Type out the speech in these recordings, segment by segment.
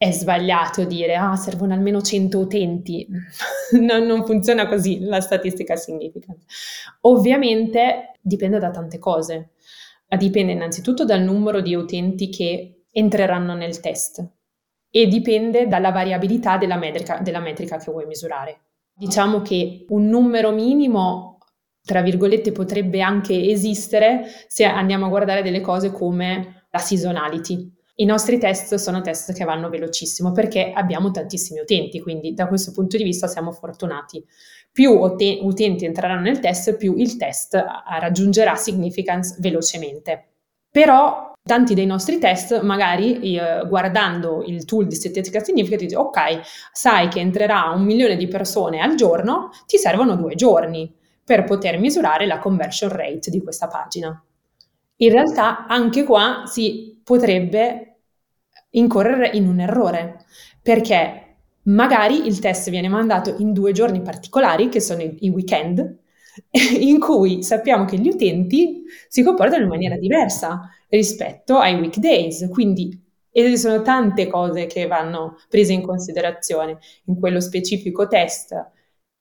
è sbagliato dire ah servono almeno 100 utenti, non, non, funziona così la statistica significant. Ovviamente dipende da tante cose, dipende innanzitutto dal numero di utenti che entreranno nel test e dipende dalla variabilità della metrica, della metrica che vuoi misurare. Diciamo che un numero minimo, tra virgolette, potrebbe anche esistere se andiamo a guardare delle cose come la seasonality i nostri test sono test che vanno velocissimo perché abbiamo tantissimi utenti, quindi da questo punto di vista siamo fortunati. Più utenti entreranno nel test, più il test raggiungerà significance velocemente. Però tanti dei nostri test, magari eh, guardando il tool di statistica significant, dici ok, sai che entrerà un milione di persone al giorno, ti servono due giorni per poter misurare la conversion rate di questa pagina. In realtà anche qua si potrebbe incorrere in un errore, perché magari il test viene mandato in due giorni particolari, che sono i, weekend, in cui sappiamo che gli utenti si comportano in maniera diversa rispetto ai weekdays, quindi esistono tante cose che vanno prese in considerazione. In quello specifico test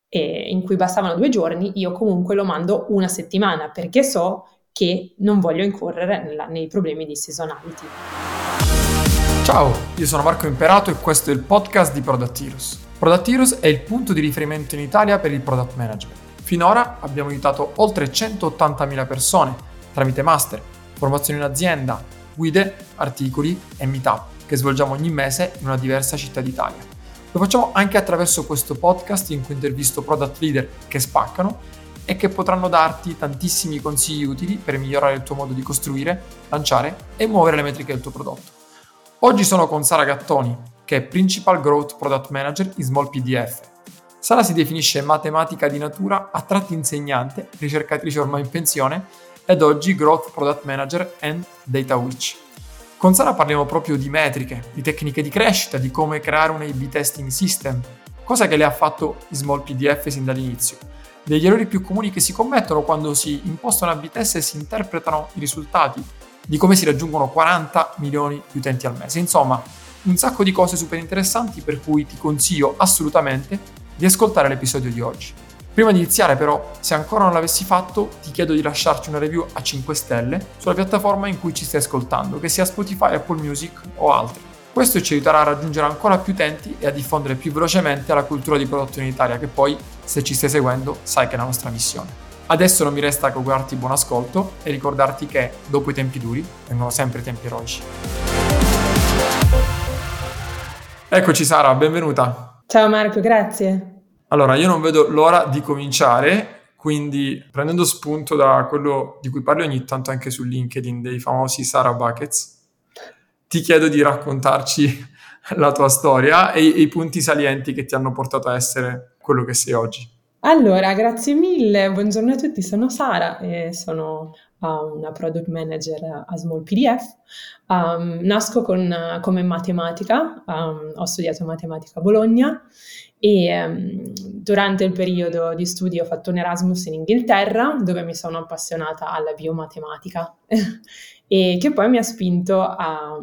eh, in cui bastavano due giorni, io comunque lo mando una settimana perché so che non voglio incorrere nella, nei problemi di seasonality. Ciao, io sono Marco Imperato e questo è il podcast di Product Heroes. Product Heroes è il punto di riferimento in Italia per il product management. Finora abbiamo aiutato oltre 180.000 persone tramite master, formazione in azienda, guide, articoli e meetup che svolgiamo ogni mese in una diversa città d'Italia. Lo facciamo anche attraverso questo podcast in cui intervisto product leader che spaccano e che potranno darti tantissimi consigli utili per migliorare il tuo modo di costruire, lanciare e muovere le metriche del tuo prodotto. Oggi sono con Sara Gattoni, che è Principal Growth Product Manager in Small PDF. Sara si definisce matematica di natura, a tratti insegnante, ricercatrice ormai in pensione ed oggi Growth Product Manager and Data Witch. Con Sara parliamo proprio di metriche, di tecniche di crescita, di come creare un A-B testing system, cosa che le ha fatto Small PDF sin dall'inizio, degli errori più comuni che si commettono quando si impostano A-B test e si interpretano i risultati di come si raggiungono 40 milioni di utenti al mese. Insomma, un sacco di cose super interessanti per cui ti consiglio assolutamente di ascoltare l'episodio di oggi. Prima di iniziare però, se ancora non l'avessi fatto, ti chiedo di lasciarci una review a 5 stelle sulla piattaforma in cui ci stai ascoltando, che sia Spotify, Apple Music o altri. Questo ci aiuterà a raggiungere ancora più utenti e a diffondere più velocemente la cultura di prodotto in Italia, che poi, se ci stai seguendo, sai che è la nostra missione. Adesso non mi resta che augurarti buon ascolto e ricordarti che dopo i tempi duri vengono sempre tempi eroici. Eccoci Sara, benvenuta. Ciao Marco, grazie. Allora, io non vedo l'ora di cominciare, quindi prendendo spunto da quello di cui parli ogni tanto anche su LinkedIn dei famosi Sara Buckets, ti chiedo di raccontarci la tua storia e i punti salienti che ti hanno portato a essere quello che sei oggi. Allora, grazie mille, buongiorno a tutti, sono Sara e sono uh, una product manager a Small PDF. Um, nasco con, come matematica, um, ho studiato matematica a Bologna e um, durante il periodo di studio ho fatto un Erasmus in Inghilterra dove mi sono appassionata alla biomatematica e che poi mi ha spinto a,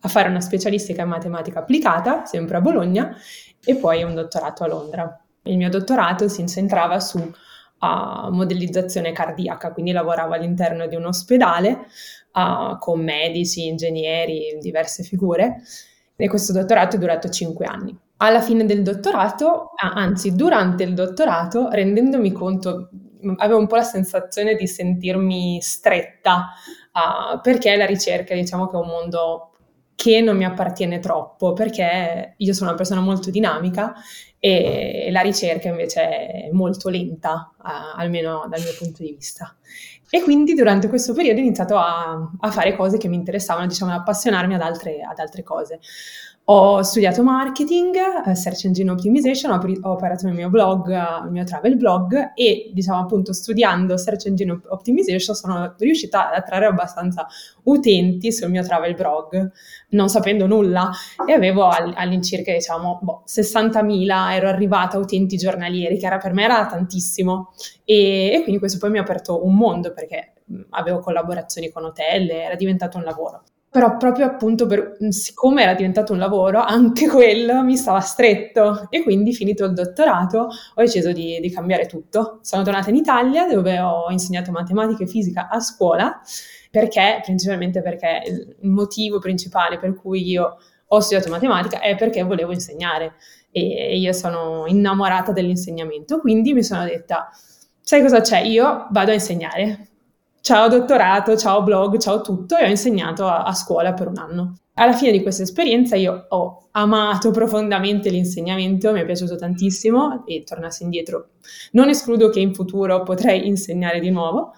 a fare una specialistica in matematica applicata, sempre a Bologna, e poi un dottorato a Londra il mio dottorato si incentrava su uh, modellizzazione cardiaca, quindi lavoravo all'interno di un ospedale uh, con medici, ingegneri, diverse figure e questo dottorato è durato cinque anni. Alla fine del dottorato, anzi durante il dottorato, rendendomi conto, avevo un po' la sensazione di sentirmi stretta, uh, perché la ricerca diciamo che è un mondo che non mi appartiene troppo, perché io sono una persona molto dinamica e la ricerca invece è molto lenta, uh, almeno dal mio punto di vista. E quindi durante questo periodo ho iniziato a, a fare cose che mi interessavano, diciamo, ad appassionarmi ad altre, ad altre cose. Ho studiato marketing, uh, search engine optimization, ho, ho operato mio blog, uh, il mio travel blog e diciamo appunto studiando search engine optimization sono riuscita ad attrarre abbastanza utenti sul mio travel blog, non sapendo nulla e avevo all, all'incirca diciamo boh, 60.000, ero arrivata a utenti giornalieri che era, per me era tantissimo e, e quindi questo poi mi ha aperto un mondo perché avevo collaborazioni con hotel, era diventato un lavoro. Però proprio appunto per, siccome era diventato un lavoro, anche quello mi stava stretto e quindi finito il dottorato ho deciso di, di cambiare tutto. Sono tornata in Italia dove ho insegnato matematica e fisica a scuola perché, principalmente perché il motivo principale per cui io ho studiato matematica è perché volevo insegnare e io sono innamorata dell'insegnamento, quindi mi sono detta, sai cosa c'è? Io vado a insegnare. Ciao dottorato, ciao blog, ciao tutto e ho insegnato a, a scuola per un anno. Alla fine di questa esperienza io ho amato profondamente l'insegnamento, mi è piaciuto tantissimo e tornassi indietro non escludo che in futuro potrei insegnare di nuovo,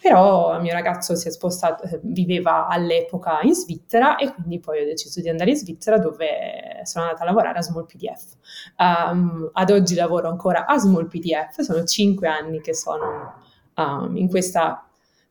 però il mio ragazzo si è spostato, eh, viveva all'epoca in Svizzera e quindi poi ho deciso di andare in Svizzera dove sono andata a lavorare a Small PDF. Um, ad oggi lavoro ancora a Small PDF, sono cinque anni che sono um, in questa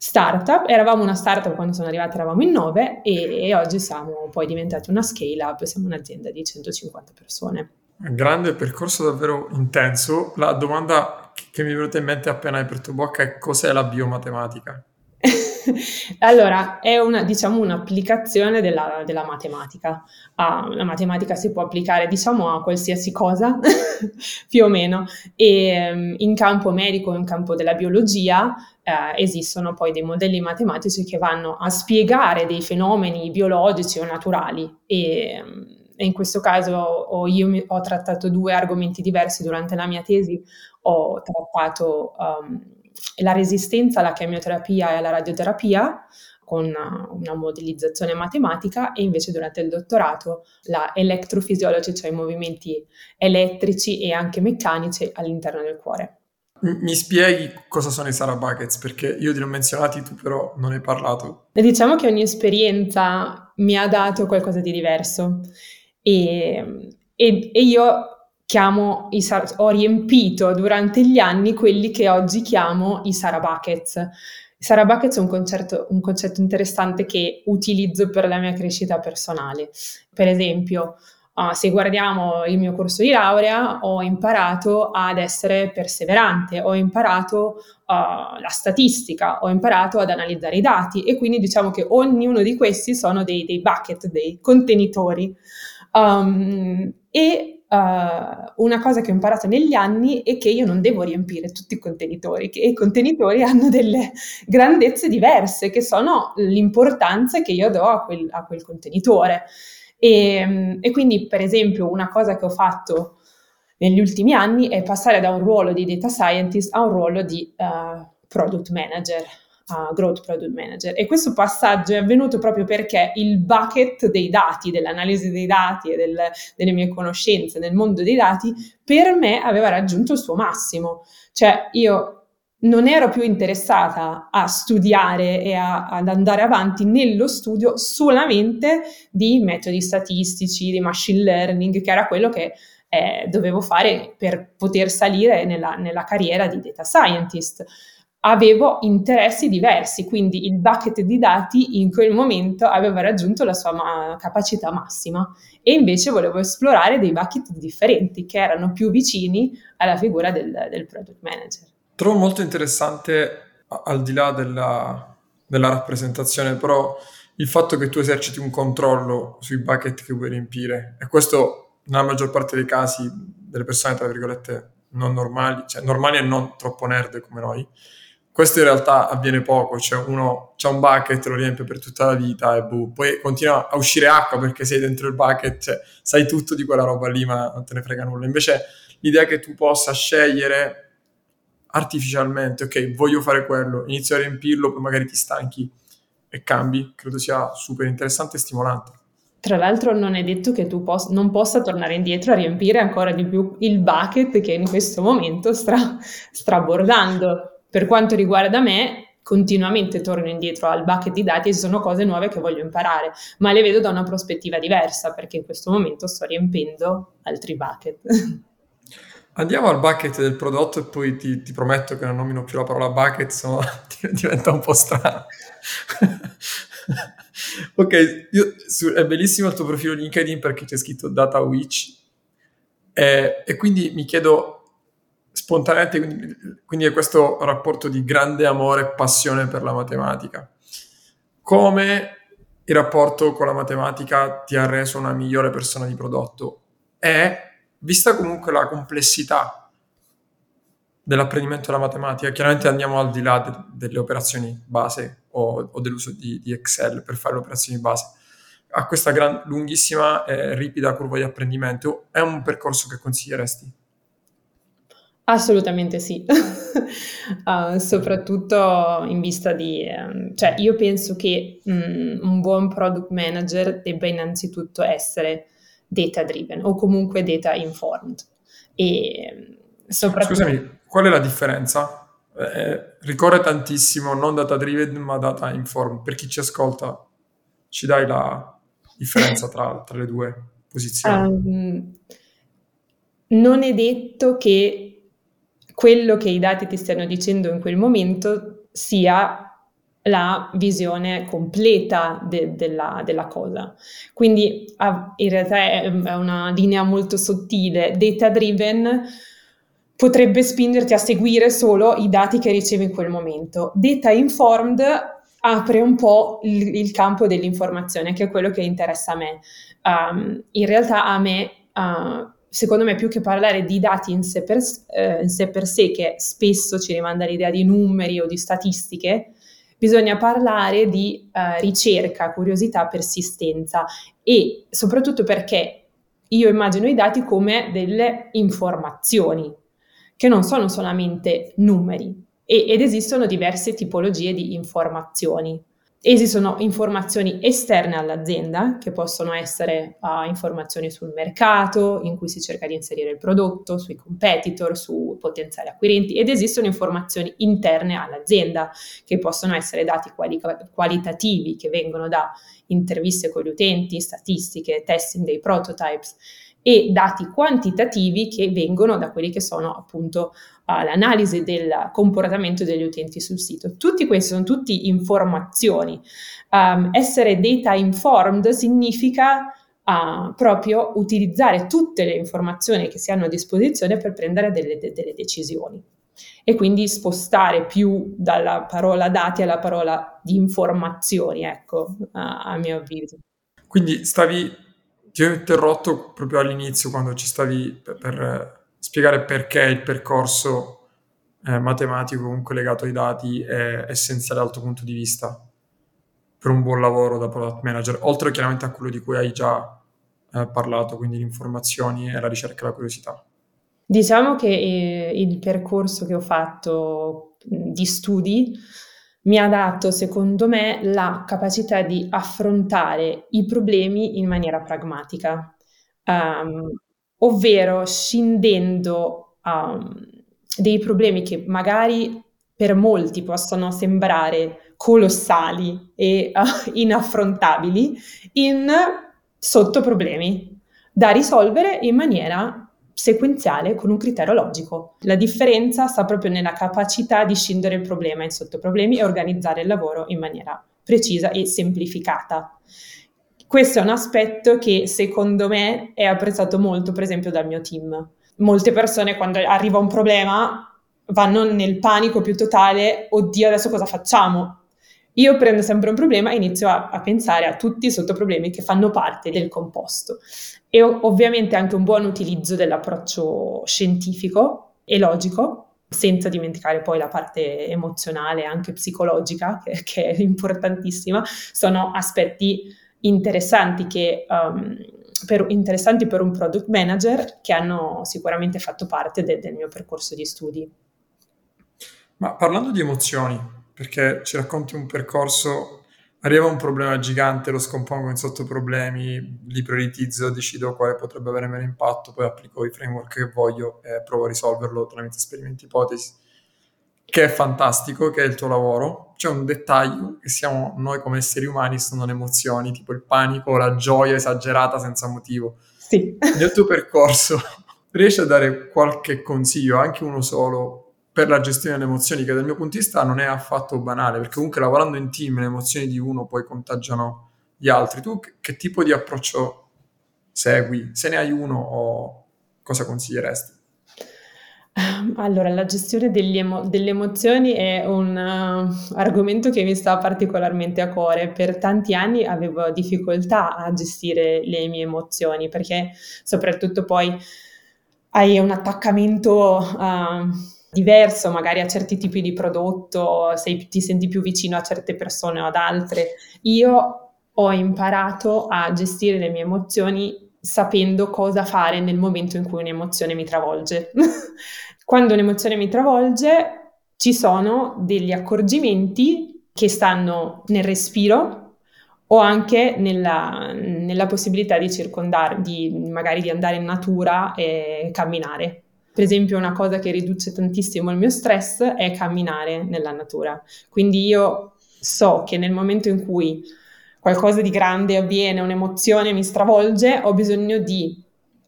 startup. Eravamo una startup quando sono arrivata, eravamo in nove e, e oggi siamo poi diventati una scale up, siamo un'azienda di 150 persone. Grande percorso davvero intenso. La domanda che mi è venuta in mente appena hai aperto bocca è cos'è la biomatematica? allora, è una, diciamo, un'applicazione della, della matematica. Uh, la matematica si può applicare, diciamo, a qualsiasi cosa, più o meno. E um, in campo medico, in campo della biologia, uh, esistono poi dei modelli matematici che vanno a spiegare dei fenomeni biologici o naturali. E, um, e in questo caso ho, io mi, ho trattato due argomenti diversi durante la mia tesi, ho trattato um, la resistenza alla chemioterapia e alla radioterapia con una, una, modellizzazione matematica e invece durante il dottorato la electrophysiology, cioè i movimenti elettrici e anche meccanici all'interno del cuore. Mi spieghi cosa sono i Sara Buckets? Perché io ti ho menzionati, tu però non hai parlato. Diciamo che ogni esperienza mi ha dato qualcosa di diverso e, e, e io chiamo i, ho riempito durante gli anni quelli che oggi chiamo i Sara Buckets. Sara Buckets è un, concerto, un concetto interessante che utilizzo per la mia crescita personale. Per esempio, Uh, se guardiamo il mio corso di laurea, ho imparato ad essere perseverante, ho imparato uh, la statistica, ho imparato ad analizzare i dati e quindi diciamo che ognuno di questi sono dei, dei bucket, dei contenitori Um, e uh, una cosa che ho imparato negli anni è che io non devo riempire tutti i contenitori, che i contenitori hanno delle grandezze diverse, che sono l'importanza che io do a quel, a quel contenitore. E, e, quindi, per esempio, una cosa che ho fatto negli ultimi anni è passare da un ruolo di data scientist a un ruolo di uh, product manager uh, Growth Product Manager. E questo passaggio è avvenuto proprio perché il bucket dei dati, dell'analisi dei dati e del, delle mie conoscenze nel mondo dei dati, per me aveva raggiunto il suo massimo. Cioè io non ero più interessata a studiare e a, ad andare avanti nello studio solamente di metodi statistici, di machine learning, che era quello che eh, dovevo fare per poter salire nella, nella carriera di data scientist avevo interessi diversi, quindi il bucket di dati in quel momento aveva raggiunto la sua ma- capacità massima e invece volevo esplorare dei bucket differenti che erano più vicini alla figura del, del product manager. Trovo molto interessante, al di là della, della rappresentazione, però il fatto che tu eserciti un controllo sui bucket che vuoi riempire e questo nella maggior parte dei casi delle persone, tra virgolette, non normali, cioè normali e non troppo nerd come noi, questo in realtà avviene poco, cioè uno c'ha un bucket, lo riempie per tutta la vita e boh, poi continua a uscire acqua perché sei dentro il bucket, cioè sai tutto di quella roba lì ma non te ne frega nulla. Invece l'idea che tu possa scegliere artificialmente, ok, voglio fare quello, inizio a riempirlo, poi magari ti stanchi e cambi, credo sia super interessante e stimolante. Tra l'altro non è detto che tu pos- non possa tornare indietro a riempire ancora di più il bucket che in questo momento sta strabordando per quanto riguarda me, continuamente torno indietro al bucket di dati e ci sono cose nuove che voglio imparare, ma le vedo da una prospettiva diversa perché in questo momento sto riempendo altri bucket. Andiamo al bucket del prodotto e poi ti, ti prometto che non nomino più la parola bucket, se no diventa un po' strano. ok, io, su, è bellissimo il tuo profilo LinkedIn perché c'è scritto Data Witch e, e quindi mi chiedo spontaneamente, quindi, quindi, è questo rapporto di grande amore e passione per la matematica. Come il rapporto con la matematica ti ha reso una migliore persona di prodotto e, vista comunque la complessità dell'apprendimento della matematica, chiaramente andiamo al di là de- delle operazioni base o, o dell'uso di, di, Excel per fare le operazioni base, a questa gran, lunghissima e ripida curva di apprendimento, è un percorso che consiglieresti? Assolutamente sì, uh, soprattutto in vista di... Um, cioè io penso che um, un buon product manager debba innanzitutto essere data driven o comunque data informed. E soprattutto... Scusami, qual è la differenza? Eh, ricorre tantissimo non data driven ma data informed. Per chi ci ascolta, ci dai la differenza tra, tra le due posizioni? Um, non è detto che quello che i dati ti stiano dicendo in quel momento sia la visione completa de- della, della, cosa. Quindi in realtà è una linea molto sottile. Data driven potrebbe spingerti a seguire solo i dati che ricevi in quel momento. Data informed apre un po' il, il campo dell'informazione, che è quello che interessa a me. Um, in realtà a me uh, secondo me più che parlare di dati in sé, per, eh, in sé per sé, che spesso ci rimanda l'idea di numeri o di statistiche, bisogna parlare di eh, ricerca, curiosità, persistenza e soprattutto perché io immagino i dati come delle informazioni, che non sono solamente numeri e, ed esistono diverse tipologie di informazioni. Esistono informazioni esterne all'azienda, che possono essere uh, informazioni sul mercato, in cui si cerca di inserire il prodotto, sui competitor, su potenziali acquirenti, ed esistono informazioni interne all'azienda, che possono essere dati quali- qualitativi, che vengono da interviste con gli utenti, statistiche, testing dei prototypes, e dati quantitativi che vengono da quelli che sono appunto l'analisi del comportamento degli utenti sul sito. Tutti questi sono tutti informazioni. Um, essere data informed significa uh, proprio utilizzare tutte le informazioni che si hanno a disposizione per prendere delle, de- delle decisioni e quindi spostare più dalla parola dati alla parola di informazioni, ecco, a, a mio avviso. Quindi stavi ti ho interrotto proprio all'inizio quando ci stavi per, per eh, spiegare perché il percorso eh, matematico comunque legato ai dati è essenziale dal tuo punto di vista per un buon lavoro da product manager, oltre chiaramente a quello di cui hai già eh, parlato, quindi le informazioni e la ricerca e la curiosità. Diciamo che eh, il percorso che ho fatto di studi mi ha dato, secondo me, la capacità di affrontare i problemi in maniera pragmatica, um, ovvero scindendo um, dei problemi che magari per molti possono sembrare colossali e uh, inaffrontabili in sottoproblemi da risolvere in maniera sequenziale con un criterio logico. La differenza sta proprio nella capacità di scindere il problema in sottoproblemi e organizzare il lavoro in maniera precisa e semplificata. Questo è un aspetto che secondo me è apprezzato molto, per esempio, dal mio team. Molte persone quando arriva un problema vanno nel panico più totale, oddio adesso cosa facciamo? Io prendo sempre un problema e inizio a, a pensare a tutti i sottoproblemi che fanno parte del composto e ovviamente anche un buon utilizzo dell'approccio scientifico e logico, senza dimenticare poi la parte emozionale e anche psicologica, che, che, è importantissima, sono aspetti interessanti, che, um, per, interessanti per un product manager che hanno sicuramente fatto parte de, del mio percorso di studi. Ma parlando di emozioni, perché ci racconti un percorso arriva un problema gigante, lo scompongo in sottoproblemi, li prioritizzo, decido quale potrebbe avere meno impatto, poi applico i framework che voglio e provo a risolverlo tramite esperimenti ipotesi, che è fantastico, che è il tuo lavoro. C'è un dettaglio che siamo noi come esseri umani, sono le emozioni, tipo il panico, la gioia esagerata senza motivo. Sì. Nel tuo percorso riesci a dare qualche consiglio, anche uno solo, per la gestione delle emozioni, che dal mio punto di vista non è affatto banale, perché comunque lavorando in team le emozioni di uno poi contagiano gli altri. Tu che, che tipo di approccio segui? Se ne hai uno o cosa consiglieresti? Allora, la gestione degli emo delle emozioni è un uh, argomento che mi sta particolarmente a cuore. Per tanti anni avevo difficoltà a gestire le mie emozioni, perché soprattutto poi hai un attaccamento, uhm, diverso magari a certi tipi di prodotto, sei ti senti più vicino a certe persone o ad altre. Io ho imparato a gestire le mie emozioni sapendo cosa fare nel momento in cui un'emozione mi travolge. Quando un'emozione mi travolge, ci sono degli accorgimenti che stanno nel respiro o anche nella, nella possibilità di circondare, di, magari di andare in natura e camminare. Per esempio, una cosa che riduce tantissimo il mio stress è camminare nella natura. Quindi io so che nel momento in cui qualcosa di grande avviene, un'emozione mi stravolge, ho bisogno di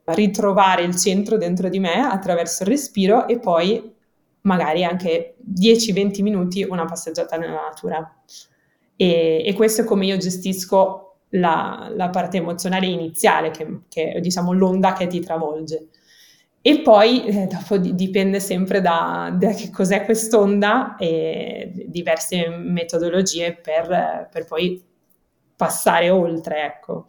ritrovare il centro dentro di me attraverso il respiro e poi magari anche 10-20 minuti una passeggiata nella natura. E, e, questo è come io gestisco la, la parte emozionale iniziale, che, che, è diciamo l'onda che ti travolge. E poi eh, dopo dipende sempre da, da, che cos'è quest'onda e diverse metodologie per, per poi passare oltre, ecco.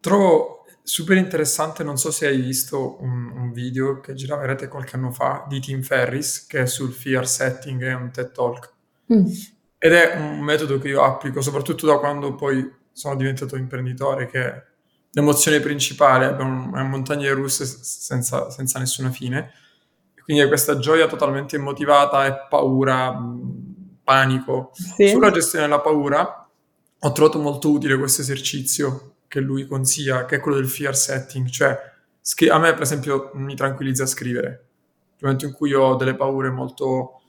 Trovo super interessante, non so se hai visto un, un video che girava in rete qualche anno fa di Tim Ferris, che è sul fear setting, è un TED Talk. Mm. Ed è un metodo che io applico, soprattutto da quando poi sono diventato imprenditore, che l'emozione principale è una montagna russe senza, senza nessuna fine. Quindi è questa gioia totalmente immotivata e paura, panico. Sì. Sulla gestione della paura ho trovato molto utile questo esercizio che lui consiglia, che è quello del fear setting, cioè a me per esempio mi tranquillizza scrivere, nel momento in cui ho delle paure molto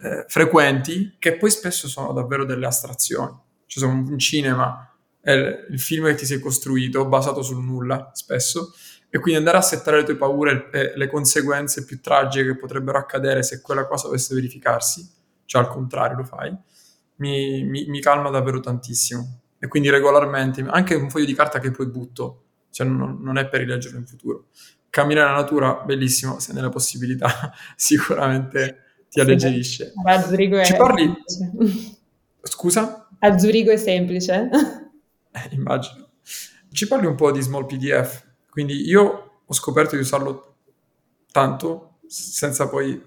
eh, frequenti, che poi spesso sono davvero delle astrazioni, cioè sono un cinema, è il film che ti sei costruito basato sul nulla spesso, e quindi andare a settare le tue paure e le conseguenze più tragiche che potrebbero accadere se quella cosa dovesse verificarsi, cioè al contrario lo fai, mi, mi, mi, calma davvero tantissimo. E quindi regolarmente, anche un foglio di carta che poi butto, cioè non, non è per rileggerlo in futuro. Camminare nella natura, bellissimo, se ne la possibilità, sicuramente ti alleggerisce. A Zurigo è Ci parli? Scusa? A Zurigo è semplice. Eh, immagino. Ci parli un po' di Small PDF. Quindi io ho scoperto di usarlo tanto senza poi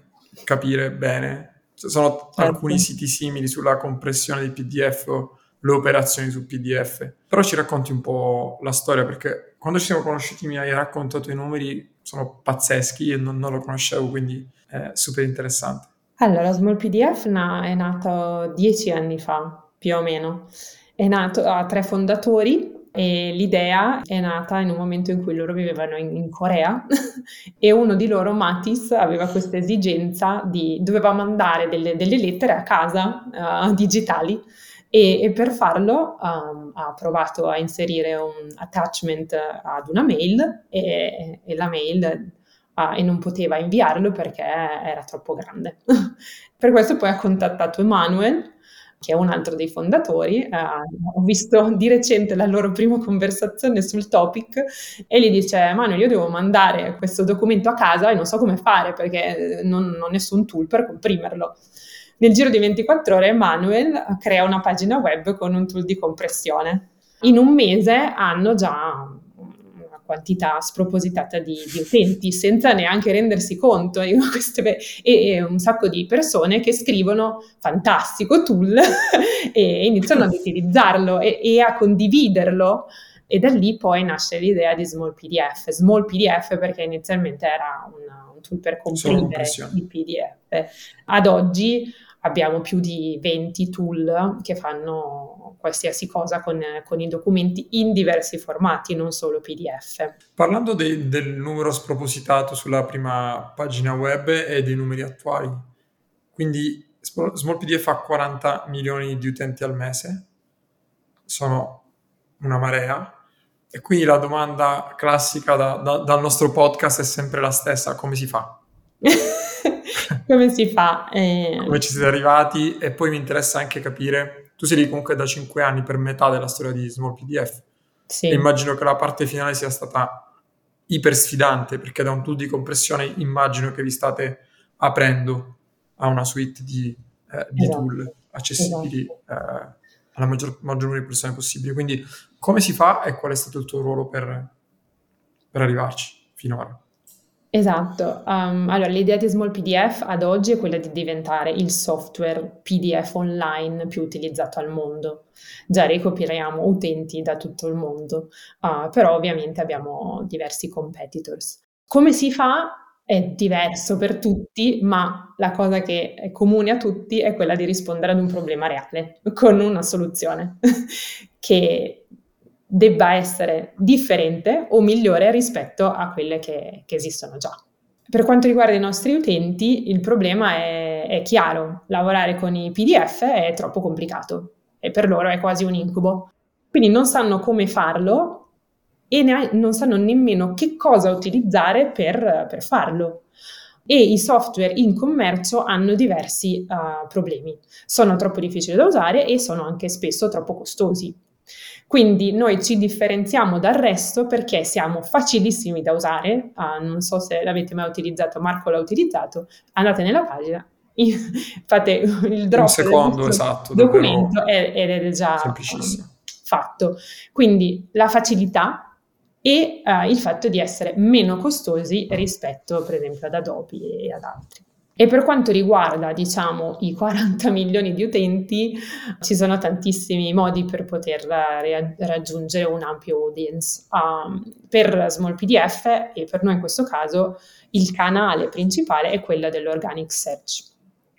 capire bene ci sono certo. alcuni siti simili sulla compressione di PDF o le operazioni su PDF. Però ci racconti un po' la storia perché quando ci siamo conosciuti mi hai raccontato i numeri, sono pazzeschi e non, non lo conoscevo, quindi è super interessante. Allora, Small PDF na- è nato dieci anni fa, più o meno. È nato a tre fondatori e l'idea è nata in un momento in cui loro vivevano in, in Corea e uno di loro, Matis, aveva questa esigenza di, doveva mandare delle, delle lettere a casa uh, digitali e, e, per farlo um, ha provato a inserire un attachment ad una mail e, e la mail uh, e non poteva inviarlo perché era troppo grande. per questo poi ha contattato Emanuel che è un altro dei fondatori, eh, ho visto di recente la loro prima conversazione sul topic e gli dice Manuel io devo mandare questo documento a casa e non so come fare perché non, non ho nessun tool per comprimerlo. Nel giro di 24 ore Manuel crea una pagina web con un tool di compressione. In un mese hanno già quantità spropositata di, di, utenti senza neanche rendersi conto e, queste, e, e, un sacco di persone che scrivono fantastico tool e iniziano ad utilizzarlo e, e, a condividerlo e da lì poi nasce l'idea di Small PDF. Small PDF perché inizialmente era un, un tool per comprimere i PDF. Ad oggi abbiamo più di 20 tool che fanno qualsiasi cosa con, con i documenti in diversi formati, non solo PDF. Parlando de, del numero spropositato sulla prima pagina web e dei numeri attuali, quindi Small PDF ha 40 milioni di utenti al mese, sono una marea, e quindi la domanda classica da, da, dal nostro podcast è sempre la stessa, come si fa? come si fa? Eh... Come ci siete arrivati? E poi mi interessa anche capire, tu sei lì comunque da 5 anni per metà della storia di Small PDF. Sì. E immagino che la parte finale sia stata iper sfidante perché da un tool di compressione immagino che vi state aprendo a una suite di, eh, di esatto. tool accessibili esatto. eh, alla maggior, maggior numero di persone possibile. Quindi come si fa e qual è stato il tuo ruolo per, per arrivarci finora? Esatto, um, allora l'idea di Small PDF ad oggi è quella di diventare il software PDF online più utilizzato al mondo. Già recuperiamo utenti da tutto il mondo, uh, però ovviamente abbiamo diversi competitors. Come si fa? È diverso per tutti, ma la cosa che è comune a tutti è quella di rispondere ad un problema reale con una soluzione che debba essere differente o migliore rispetto a quelle che, che esistono già. Per quanto riguarda i nostri utenti, il problema è, è, chiaro, lavorare con i PDF è troppo complicato e per loro è quasi un incubo. Quindi non sanno come farlo e ne, non sanno nemmeno che cosa utilizzare per, per farlo. E i software in commercio hanno diversi uh, problemi. Sono troppo difficili da usare e sono anche spesso troppo costosi. Quindi noi ci differenziamo dal resto perché siamo facilissimi da usare, uh, non so se l'avete mai utilizzato, Marco l'ha utilizzato, andate nella pagina, fate il drop Un secondo, esatto, documento ed è già fatto. Quindi la facilità e uh, il fatto di essere meno costosi rispetto per esempio ad Adobe e ad altri. E per quanto riguarda, diciamo, i 40 milioni di utenti, ci sono tantissimi modi per poter ra- raggiungere un ampio audience. Um, per Small PDF e per noi in questo caso il canale principale è quello dell'organic search.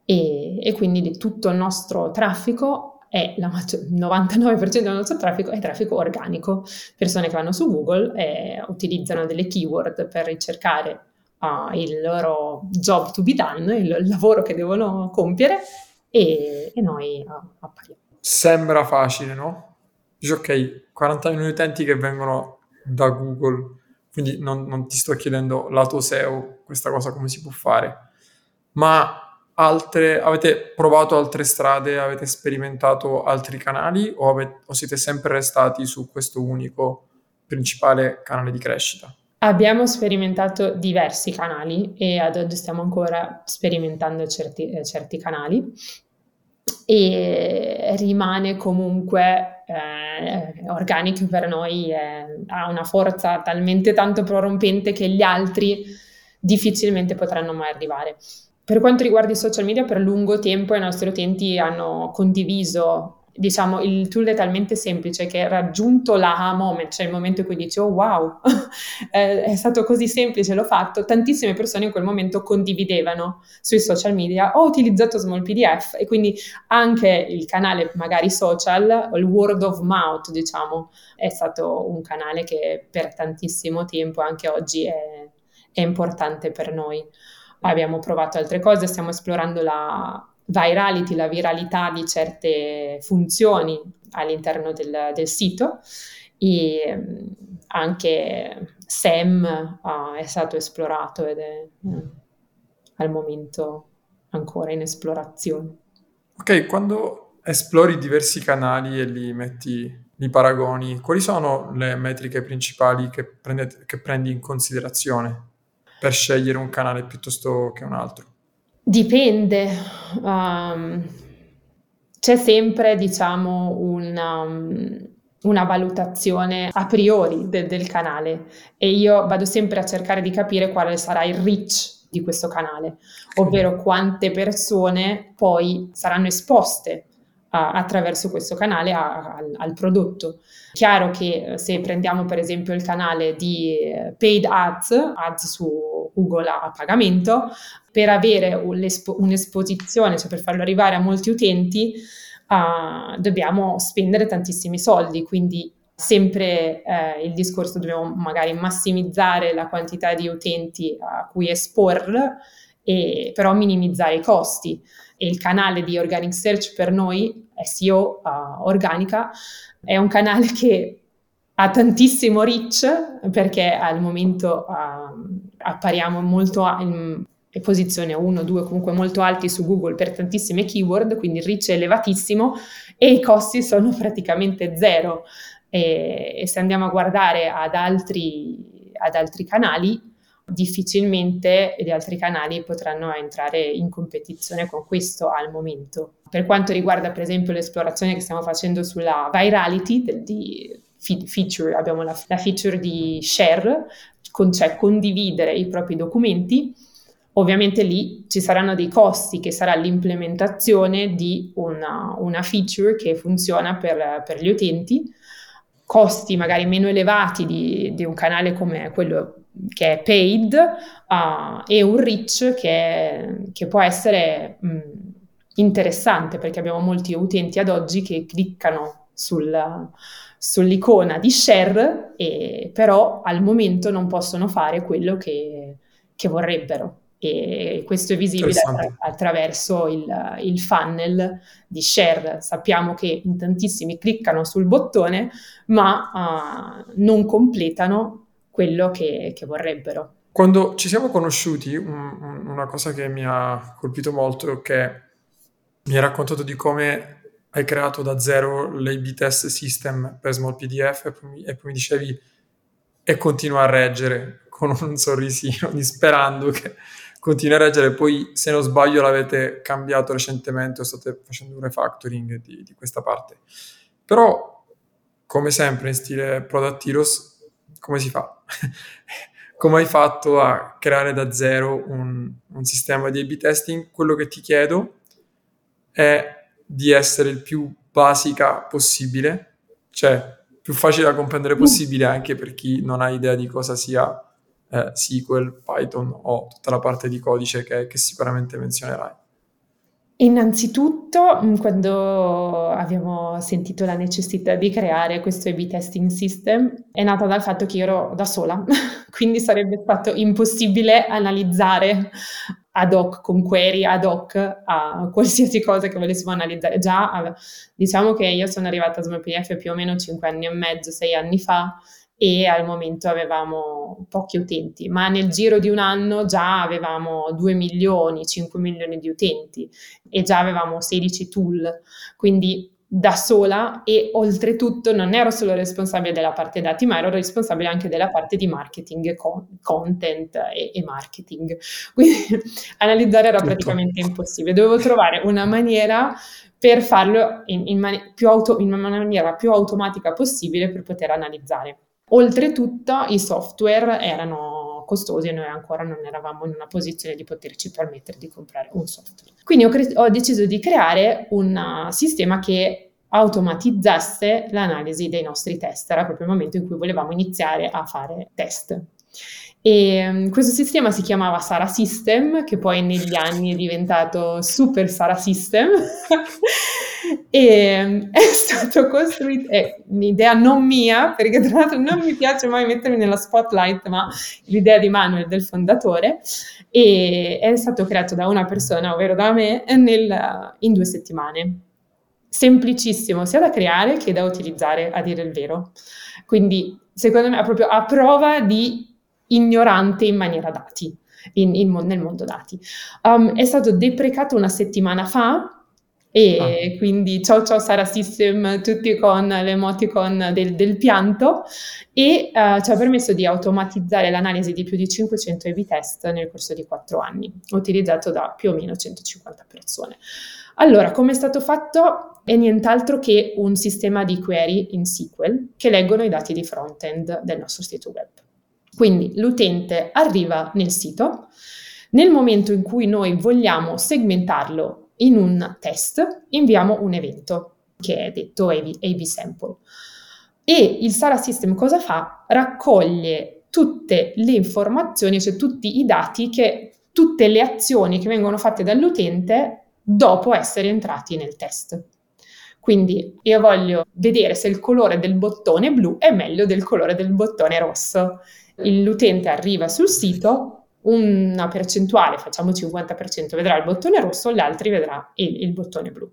E, e quindi tutto il nostro traffico è il 99% del nostro traffico è traffico organico, persone che vanno su Google e utilizzano delle keyword per ricercare uh, il loro job to be done, il, il lavoro che devono compiere e, e noi uh, appariamo. Sembra facile, no? Dici ok, 40 milioni di utenti che vengono da Google, quindi non, non ti sto chiedendo lato SEO questa cosa come si può fare, ma altre, avete provato altre strade, avete sperimentato altri canali o, avete, o siete sempre restati su questo unico principale canale di crescita? Abbiamo sperimentato diversi canali e ad oggi stiamo ancora sperimentando certi, eh, certi canali e rimane comunque eh, organico per noi, eh, ha una forza talmente tanto prorompente che gli altri difficilmente potranno mai arrivare. Per quanto riguarda i social media, per lungo tempo i nostri utenti hanno condiviso diciamo, il tool è talmente semplice che raggiunto l'AHA moment, cioè il momento in cui dici, oh wow, è stato così semplice, l'ho fatto, tantissime persone in quel momento condividevano sui social media, ho utilizzato Small PDF e quindi anche il canale magari social, il word of mouth, diciamo, è stato un canale che per tantissimo tempo, anche oggi, è, è importante per noi. Abbiamo provato altre cose, stiamo esplorando la virality, la viralità di certe funzioni all'interno del, del sito e mm, anche SEM uh, è stato esplorato ed è uh, al momento ancora in esplorazione. Ok, quando esplori diversi canali e li metti, li paragoni, quali sono le metriche principali che, prendete, che prendi in considerazione per scegliere un canale piuttosto che un altro? Dipende, um, c'è sempre, diciamo, una, um, una valutazione a priori de- del canale e io vado sempre a cercare di capire quale sarà il reach di questo canale, ovvero quante persone poi saranno esposte a, attraverso questo canale a, a, al prodotto. Chiaro che se prendiamo per esempio il canale di eh, paid ads, ads su Google a pagamento, per avere un'esposizione, cioè per farlo arrivare a molti utenti, uh, dobbiamo spendere tantissimi soldi, quindi sempre eh, il discorso dobbiamo magari massimizzare la quantità di utenti a cui esporlo, e però minimizzare i costi. E il canale di Organic Search per noi, SEO uh, organica, è un canale che ha tantissimo reach perché al momento uh, appariamo molto in posizione 1, 2, comunque molto alti su Google per tantissime keyword, quindi il reach è elevatissimo e i costi sono praticamente zero. E, e se andiamo a guardare ad altri, ad altri canali, difficilmente gli altri canali potranno entrare in competizione con questo al momento. Per quanto riguarda per esempio l'esplorazione che stiamo facendo sulla virality del, di feature, abbiamo la, la feature di share, con, cioè condividere i propri documenti, Ovviamente lì ci saranno dei costi, che sarà l'implementazione di una, una feature che funziona per, per, gli utenti, costi magari meno elevati di, di, un canale come quello che è paid uh, e un reach che, che può essere mh, interessante perché abbiamo molti utenti ad oggi che cliccano sul, sull'icona di share e però al momento non possono fare quello che, che vorrebbero e questo è visibile attra- attraverso il, il, funnel di share. Sappiamo che in tantissimi cliccano sul bottone ma uh, non completano quello che, che, vorrebbero. Quando ci siamo conosciuti, un, una cosa che mi ha colpito molto è che mi hai raccontato di come hai creato da zero l'A-B test system per Small PDF e poi, e poi mi dicevi e continua a reggere con un sorrisino disperando che continua a reggere. Poi, se non sbaglio, l'avete cambiato recentemente o state facendo un refactoring di, di questa parte. Però, come sempre in stile Product Heroes, come si fa? come hai fatto a creare da zero un, un sistema di A-B testing? Quello che ti chiedo è di essere il più basica possibile, cioè più facile da comprendere possibile anche per chi non ha idea di cosa sia eh, SQL, Python o tutta la parte di codice che, che sicuramente menzionerai? Innanzitutto, mm, quando abbiamo sentito la necessità di creare questo A-B testing system, è nata dal fatto che io ero da sola, quindi sarebbe stato impossibile analizzare ad hoc, con query ad hoc, a qualsiasi cosa che volessimo analizzare. Già, diciamo che io sono arrivata a SmallPDF più o meno 5 anni e mezzo, 6 anni fa, e al momento avevamo pochi utenti, ma nel giro di un anno già avevamo 2 milioni, 5 milioni di utenti e già avevamo 16 tool, quindi da sola e oltretutto non ero solo responsabile della parte dati, ma ero responsabile anche della parte di marketing, con, content e, e, marketing. Quindi analizzare era Tutto. praticamente impossibile. Dovevo trovare una maniera per farlo in, in, mani- auto- in una maniera più automatica possibile per poter analizzare. Oltretutto i software erano costosi e noi ancora non eravamo in una posizione di poterci permettere di comprare un software. Quindi ho, cre- ho deciso di creare un uh, sistema che automatizzasse l'analisi dei nostri test. Era proprio il momento in cui volevamo iniziare a fare test. E um, questo sistema si chiamava Sara System, che poi negli anni è diventato Super Sara System. e um, è stato costruito, è un'idea non mia, perché tra l'altro non mi piace mai mettermi nella spotlight, ma l'idea di Manuel, del fondatore, e è stato creato da una persona, ovvero da me, nel, in due settimane. Semplicissimo sia da creare che da utilizzare, a dire il vero. Quindi, secondo me, è proprio a prova di ignorante in maniera dati, in, in, nel mondo dati. Um, è stato deprecato una settimana fa e ah. quindi ciao ciao Sara System, tutti con l'emoticon del, del pianto e uh, ci ha permesso di automatizzare l'analisi di più di 500 A-B test nel corso di 4 anni, utilizzato da più o meno 150 persone. Allora, come è stato fatto? È nient'altro che un sistema di query in SQL che leggono i dati di front-end del nostro sito web. Quindi l'utente arriva nel sito, nel momento in cui noi vogliamo segmentarlo in un test, inviamo un evento che è detto AB sample. E il Sara System cosa fa? Raccoglie tutte le informazioni, cioè tutti i dati che tutte le azioni che vengono fatte dall'utente dopo essere entrati nel test. Quindi io voglio vedere se il colore del bottone blu è meglio del colore del bottone rosso l'utente arriva sul sito, una percentuale, facciamo 50%, vedrà il bottone rosso, gli altri vedrà il, il bottone blu.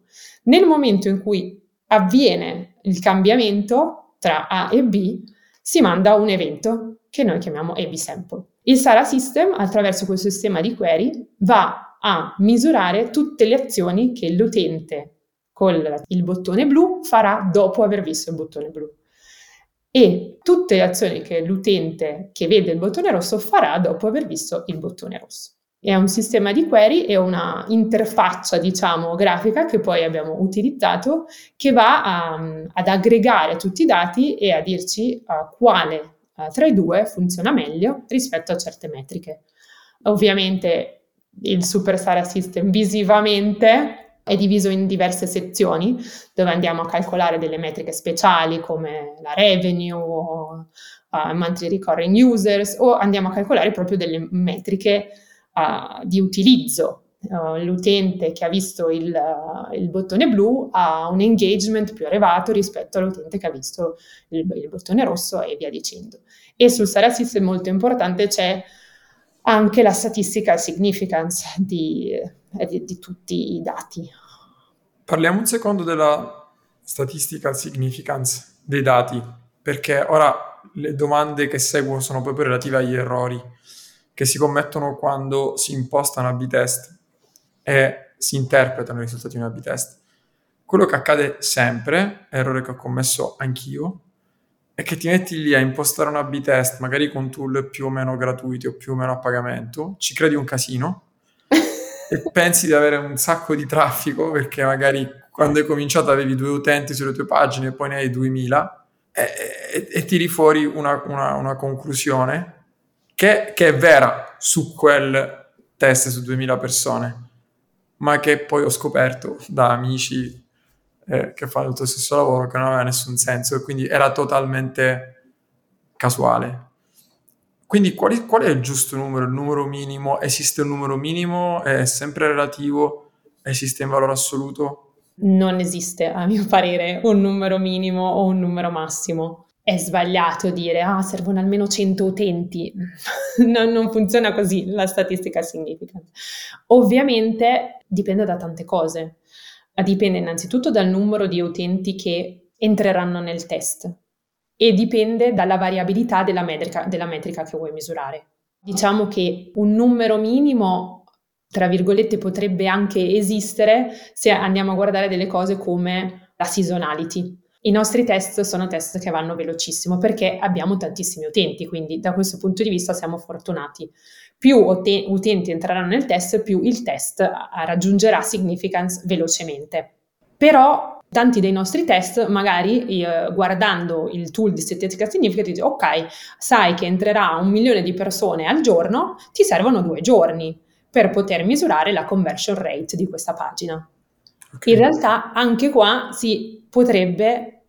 Nel momento in cui avviene il cambiamento tra A e B, si manda un evento che noi chiamiamo AB sample. Il Sara System, attraverso questo sistema di query, va a misurare tutte le azioni che l'utente con il bottone blu farà dopo aver visto il bottone blu. e tutte le azioni che l'utente che vede il bottone rosso farà dopo aver visto il bottone rosso. È un sistema di query e una interfaccia, diciamo, grafica che poi abbiamo utilizzato che va a, ad aggregare tutti i dati e a dirci uh, quale uh, tra i due funziona meglio rispetto a certe metriche. Ovviamente il Super Sara System visivamente è diviso in diverse sezioni dove andiamo a calcolare delle metriche speciali come la revenue o uh, monthly recurring users o andiamo a calcolare proprio delle metriche uh, di utilizzo. Uh, l'utente che ha visto il, il, bottone blu ha un engagement più elevato rispetto all'utente che ha visto il, il bottone rosso e via dicendo. E sul Sara System molto importante c'è anche la statistical significance di, eh, di, di tutti i dati. Parliamo un secondo della statistical significance dei dati, perché ora le domande che seguono sono proprio relative agli errori che si commettono quando si impostano A-B test e si interpretano i risultati di un A-B test. Quello che accade sempre, errore che ho commesso anch'io, è che ti metti lì a impostare un A-B test, magari con tool più o meno gratuiti o più o meno a pagamento, ci credi un casino e pensi di avere un sacco di traffico perché magari quando hai cominciato avevi due utenti sulle tue pagine e poi ne hai 2000 e, e, e tiri fuori una, una, una conclusione che, che, è vera su quel test su 2000 persone, ma che poi ho scoperto da amici eh, che fanno il tuo stesso lavoro, che non aveva nessun senso quindi era totalmente casuale. Quindi qual, qual è il giusto numero, il numero minimo? Esiste un numero minimo? È sempre relativo? Esiste in valore assoluto? Non esiste, a mio parere, un numero minimo o un numero massimo. È sbagliato dire, ah, servono almeno 100 utenti. non, non funziona così la statistica significant. Ovviamente dipende da tante cose dipende innanzitutto dal numero di utenti che entreranno nel test e dipende dalla variabilità della metrica, della metrica che vuoi misurare. Diciamo che un numero minimo, tra virgolette, potrebbe anche esistere se andiamo a guardare delle cose come la seasonality. I nostri test sono test che vanno velocissimo perché abbiamo tantissimi utenti, quindi da questo punto di vista siamo fortunati. Più ut- utenti entreranno nel test, più il test raggiungerà significance velocemente. Però tanti dei nostri test, magari eh, guardando il tool di statistica significance, dici ok, sai che entrerà un milione di persone al giorno, ti servono due giorni per poter misurare la conversion rate di questa pagina. Okay. In realtà anche qua si potrebbe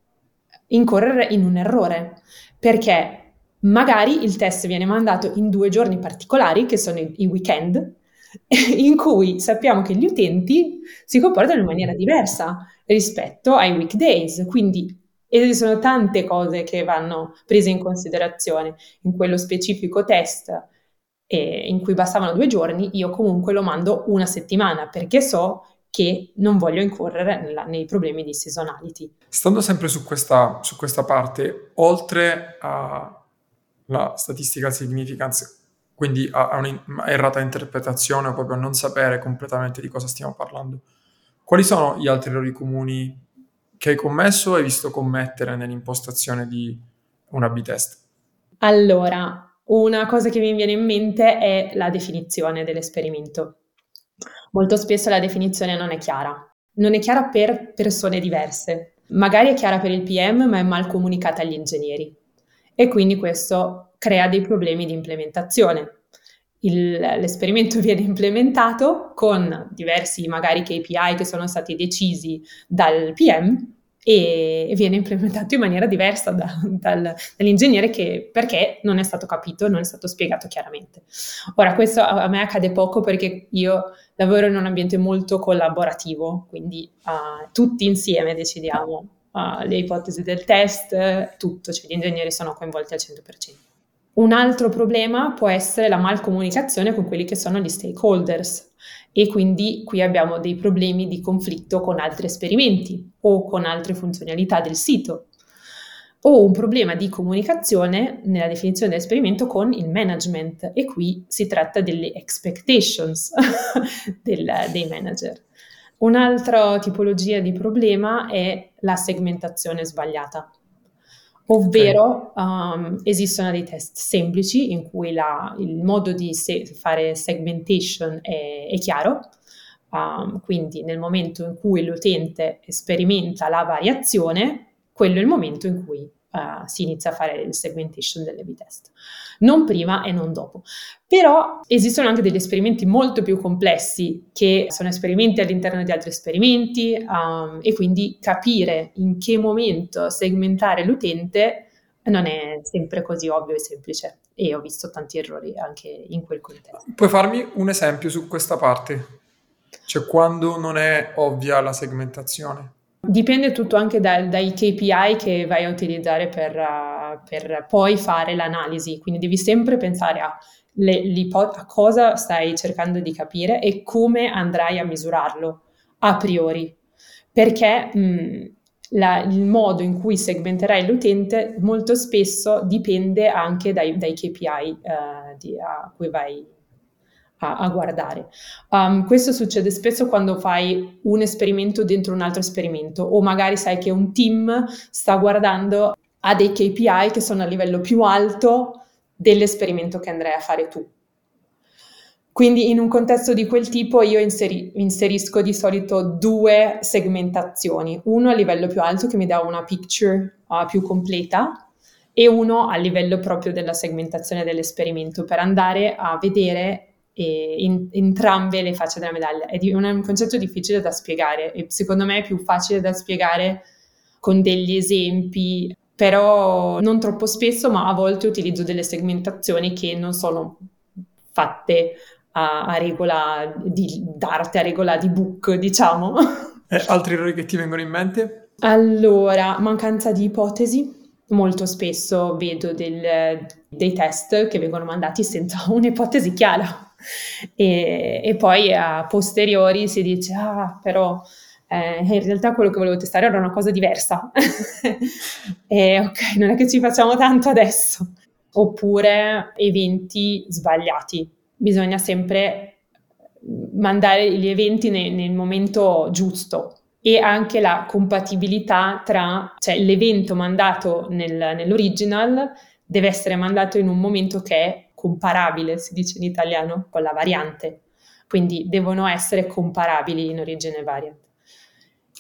incorrere in un errore, perché magari il test viene mandato in due giorni particolari, che sono i, weekend, in cui sappiamo che gli utenti si comportano in maniera diversa rispetto ai weekdays, quindi esistono tante cose che vanno prese in considerazione in quello specifico test eh, in cui bastavano due giorni, io comunque lo mando una settimana perché so che non voglio incorrere nella, nei problemi di seasonality. Stando sempre su questa, su questa parte, oltre alla statistical significance, quindi a, a un'errata interpretazione o proprio a non sapere completamente di cosa stiamo parlando, quali sono gli altri errori comuni che hai commesso o hai visto commettere nell'impostazione di una B-test? Allora, una cosa che mi viene in mente è la definizione dell'esperimento. Molto spesso la definizione non è chiara. Non è chiara per persone diverse. Magari è chiara per il PM, ma è mal comunicata agli ingegneri. E quindi questo crea dei problemi di implementazione. Il, l'esperimento viene implementato con diversi magari KPI che sono stati decisi dal PM e viene implementato in maniera diversa da, dal, dall'ingegnere che, perché non è stato capito, non è stato spiegato chiaramente. Ora, questo a, a me accade poco perché io lavoro in un ambiente molto collaborativo, quindi uh, tutti insieme decidiamo uh, le ipotesi del test, tutto, cioè gli ingegneri sono coinvolti al 100%. Un altro problema può essere la malcomunicazione con quelli che sono gli stakeholders e quindi qui abbiamo dei problemi di conflitto con altri esperimenti o con altre funzionalità del sito o un problema di comunicazione nella definizione dell'esperimento con il management e qui si tratta delle expectations del, dei manager. Un'altra tipologia di problema è la segmentazione sbagliata, ovvero um, esistono dei test semplici in cui la, il modo di se- fare segmentation è, è chiaro, um, quindi nel momento in cui l'utente sperimenta la variazione, quello è il momento in cui uh, si inizia a fare il segmentation delle B-test, non prima e non dopo. Però esistono anche degli esperimenti molto più complessi che sono esperimenti all'interno di altri esperimenti um, e quindi capire in che momento segmentare l'utente non è sempre così ovvio e semplice e ho visto tanti errori anche in quel contesto. Puoi farmi un esempio su questa parte? Cioè quando non è ovvia la segmentazione? Dipende tutto anche dal, dai KPI che vai a utilizzare per, per, poi fare l'analisi, quindi devi sempre pensare a, le, a, cosa stai cercando di capire e come andrai a misurarlo a priori, perché mh, la, il modo in cui segmenterai l'utente molto spesso dipende anche dai, dai KPI uh, eh, di, a cui vai a, a guardare. Um, questo succede spesso quando fai un esperimento dentro un altro esperimento o magari sai che un team sta guardando a dei KPI che sono a livello più alto dell'esperimento che andrai a fare tu. Quindi in un contesto di quel tipo io inseri- inserisco di solito due segmentazioni, uno a livello più alto che mi dà una picture uh, più completa e uno a livello proprio della segmentazione dell'esperimento per andare a vedere in, entrambe le facce della medaglia. È di, un, concetto difficile da spiegare e secondo me è più facile da spiegare con degli esempi, però non troppo spesso, ma a volte utilizzo delle segmentazioni che non sono fatte a, a regola di, d'arte, a regola di book, diciamo. Eh, altri errori che ti vengono in mente? Allora, mancanza di ipotesi. Molto spesso vedo del, dei test che vengono mandati senza un'ipotesi chiara e, e, poi a posteriori si dice, ah, però eh, in realtà quello che volevo testare era una cosa diversa. e ok, non è che ci facciamo tanto adesso. Oppure eventi sbagliati. Bisogna sempre mandare gli eventi nel, nel momento giusto e anche la compatibilità tra, cioè l'evento mandato nel, nell'original deve essere mandato in un momento che è comparabile, si dice in italiano, con la variante. Quindi devono essere comparabili in origine variant.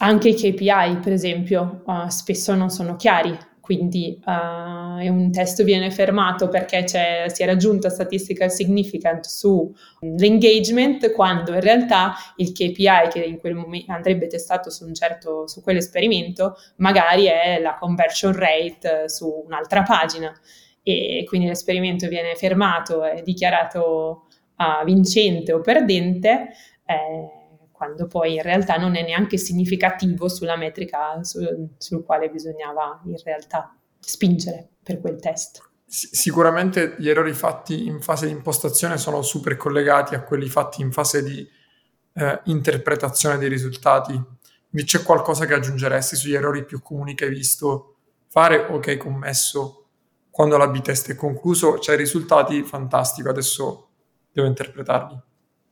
Anche i KPI, per esempio, uh, spesso non sono chiari, quindi uh, un test viene fermato perché si è raggiunta statistical significant sull'engagement, quando in realtà il KPI che in quel momento andrebbe testato su un certo, su quell'esperimento, magari è la conversion rate su un'altra pagina. E quindi l'esperimento viene fermato e dichiarato uh, vincente o perdente, eh, quando poi in realtà non è neanche significativo sulla metrica su, sul quale bisognava in realtà spingere per quel test. Sicuramente gli errori fatti in fase di impostazione sono super collegati a quelli fatti in fase di eh, interpretazione dei risultati. Quindi c'è qualcosa che aggiungeresti sugli errori più comuni che hai visto fare o che hai commesso quando la B-test è concluso, c'hai risultati, fantastico, adesso devo interpretarli.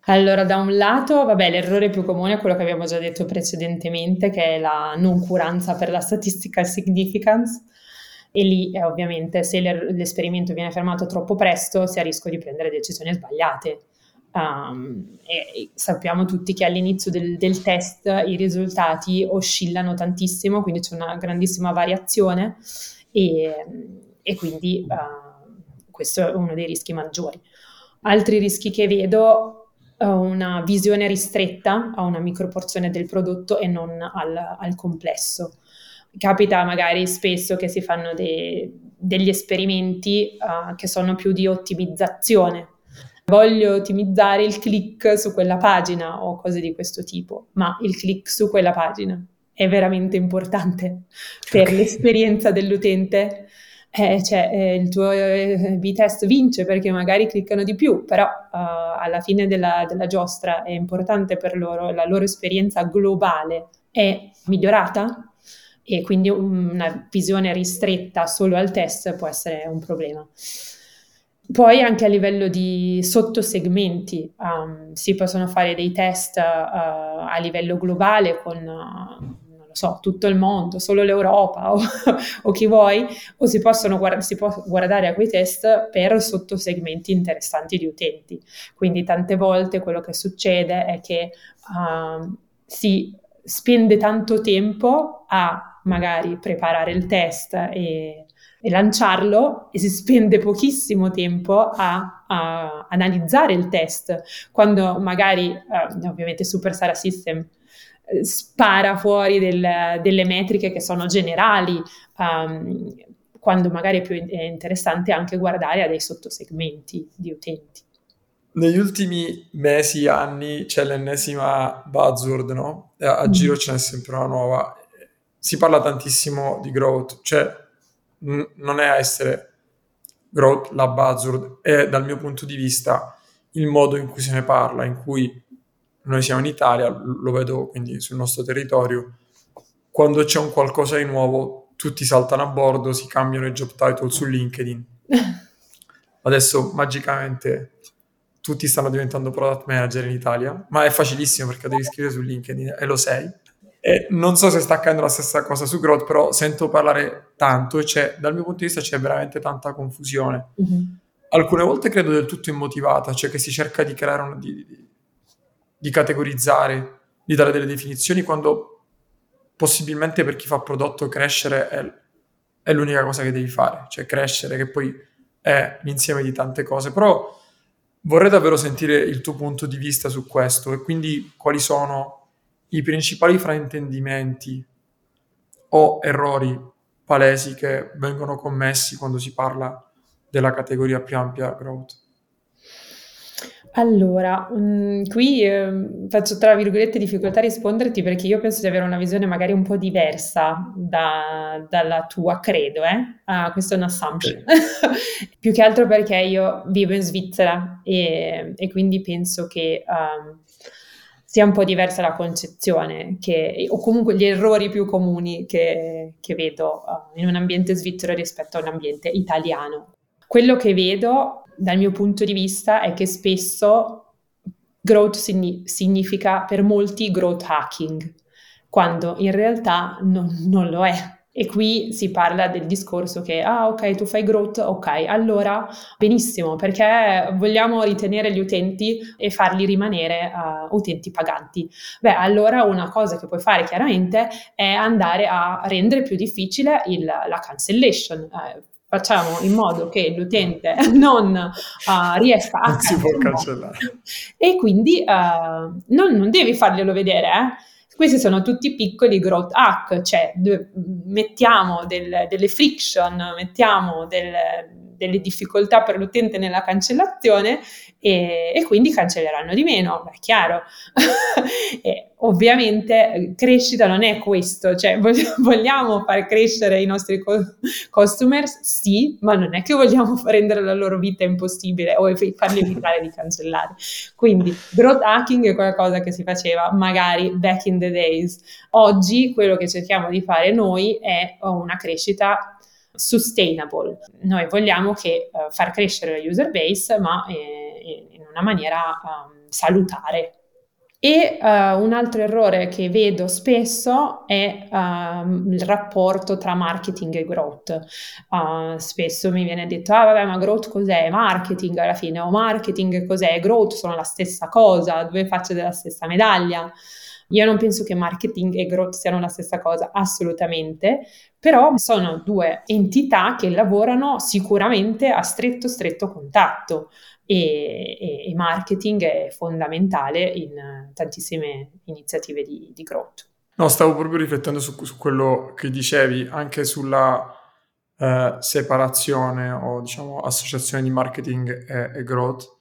Allora, da un lato, vabbè, l'errore più comune è quello che abbiamo già detto precedentemente, che è la non curanza per la statistical significance. E lì, eh, ovviamente, se l'esperimento viene fermato troppo presto, si ha rischio di prendere decisioni sbagliate. Um, e, e sappiamo tutti che all'inizio del, del, test i risultati oscillano tantissimo, quindi c'è una grandissima variazione e, e quindi uh, questo è uno dei rischi maggiori. Altri rischi che vedo una visione ristretta a una microporzione del prodotto e non al, al complesso. Capita magari spesso che si fanno de, degli esperimenti uh, che sono più di ottimizzazione. Voglio ottimizzare il click su quella pagina o cose di questo tipo, ma il click su quella pagina è veramente importante per okay. l'esperienza dell'utente eh, cioè, eh, il tuo eh, B-test vince perché magari cliccano di più, però uh, alla fine della, della giostra è importante per loro, la loro esperienza globale è migliorata e quindi una visione ristretta solo al test può essere un problema. Poi anche a livello di sottosegmenti um, si possono fare dei test uh, a livello globale con uh, lo so, tutto il mondo, solo l'Europa o, o chi vuoi, o si, possono guard- si può guardare a quei test per sottosegmenti interessanti di utenti. Quindi tante volte quello che succede è che uh, si spende tanto tempo a magari preparare il test e, e lanciarlo e si spende pochissimo tempo a, a analizzare il test, quando magari, eh, ovviamente Super Sara System spara fuori del, delle metriche che sono generali, um, quando magari è più interessante anche guardare a dei sottosegmenti di utenti. Negli ultimi mesi, anni c'è l'ennesima buzzword, no? A, a mm. giro ce n'è sempre una nuova. Si parla tantissimo di growth, cioè n- non è essere growth la buzzword, è dal mio punto di vista il modo in cui se ne parla, in cui noi siamo in Italia, lo vedo quindi sul nostro territorio, quando c'è un qualcosa di nuovo tutti saltano a bordo, si cambiano i job title su LinkedIn. Adesso magicamente tutti stanno diventando product manager in Italia, ma è facilissimo perché devi scrivere su LinkedIn e lo sei. E non so se sta accadendo la stessa cosa su Growth, però sento parlare tanto e c'è, dal mio punto di vista c'è veramente tanta confusione. Mm-hmm. Alcune volte credo del tutto immotivata, cioè che si cerca di creare una, di, di, categorizzare, di dare delle definizioni quando possibilmente per chi fa prodotto crescere è, è l'unica cosa che devi fare, cioè crescere che poi è l'insieme di tante cose, però Vorrei davvero sentire il tuo punto di vista su questo e quindi quali sono i principali fraintendimenti o errori palesi che vengono commessi quando si parla della categoria più ampia growth. Allora, mh, mm, qui eh, faccio tra virgolette difficoltà a risponderti perché io penso di avere una visione magari un po' diversa da, dalla tua, credo, eh? Ah, questa è un'assumption. Più che altro perché io vivo in Svizzera e, e quindi penso che um, sia un po' diversa la concezione che, o comunque gli errori più comuni che, che vedo uh, in un ambiente svizzero rispetto a un ambiente italiano. Quello che vedo dal mio punto di vista è che spesso growth signi- significa per molti growth hacking, quando in realtà non, non lo è. E qui si parla del discorso che, ah ok, tu fai growth, ok, allora benissimo, perché vogliamo ritenere gli utenti e farli rimanere uh, utenti paganti. Beh, allora una cosa che puoi fare chiaramente è andare a rendere più difficile il, la cancellation. Uh, facciamo in modo che l'utente non uh, riesca a... Non si può cancellare. E quindi uh, non, non, devi farglielo vedere, eh? Questi sono tutti piccoli growth hack, cioè mettiamo del, delle friction, mettiamo del, delle difficoltà per l'utente nella cancellazione e, e quindi cancelleranno di meno, è chiaro. ovviamente eh, crescita non è questo, cioè vogliamo far crescere i nostri co- customers, sì, ma non è che vogliamo rendere la loro vita impossibile o farli evitare di cancellare. Quindi growth hacking è qualcosa che si faceva magari back in the days. Oggi quello che cerchiamo di fare noi è una crescita sustainable. Noi vogliamo che, uh, far crescere la user base, ma eh, in una maniera um, salutare. E uh, un altro errore che vedo spesso è uh, il rapporto tra marketing e growth. Uh, spesso mi viene detto, ah vabbè, ma growth cos'è? Marketing alla fine, o marketing cos'è? Growth sono la stessa cosa, due facce della stessa medaglia. Io non penso che marketing e growth siano la stessa cosa, assolutamente, però sono due entità che lavorano sicuramente a stretto, stretto contatto e, e, e marketing è fondamentale in tantissime iniziative di, di growth. No, stavo proprio riflettendo su, su quello che dicevi, anche sulla eh, separazione o diciamo associazione di marketing e, e growth,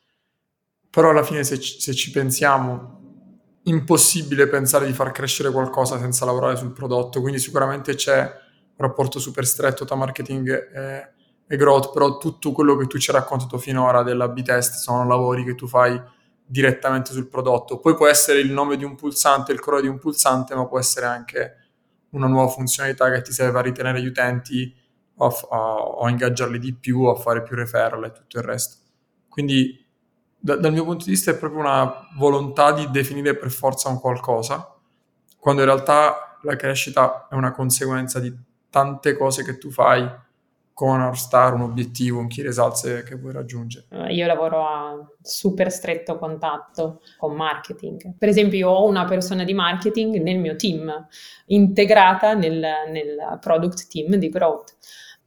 però alla fine se se ci pensiamo impossibile pensare di far crescere qualcosa senza lavorare sul prodotto, quindi sicuramente c'è un rapporto super stretto tra marketing e, e growth, però tutto quello che tu ci hai raccontato finora della B-test sono lavori che tu fai direttamente sul prodotto. Poi può essere il nome di un pulsante, il colore di un pulsante, ma può essere anche una nuova funzionalità che ti serve a ritenere gli utenti o a, a, a ingaggiarli di più, a fare più referral e tutto il resto. Quindi da, dal mio punto di vista è proprio una volontà di definire per forza un qualcosa, quando in realtà la crescita è una conseguenza di tante cose che tu fai con una star, un obiettivo, un key results che vuoi raggiungere? Eh, io lavoro a super stretto contatto con marketing. Per esempio, io ho una persona di marketing nel mio team, integrata nel, nel product team di growth.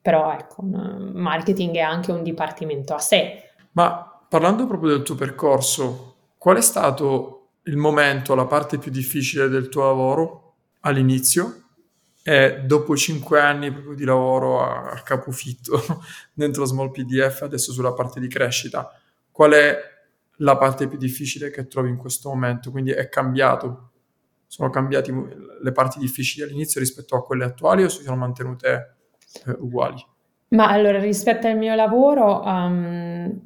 Però ecco, marketing è anche un dipartimento a sé. Ma parlando proprio del tuo percorso, qual è stato il momento, la parte più difficile del tuo lavoro all'inizio e dopo cinque anni proprio di lavoro a, capofitto dentro Small PDF, adesso sulla parte di crescita, qual è la parte più difficile che trovi in questo momento? Quindi è cambiato? Sono cambiate le parti difficili all'inizio rispetto a quelle attuali o si sono mantenute eh, uguali? Ma allora, rispetto al mio lavoro, um,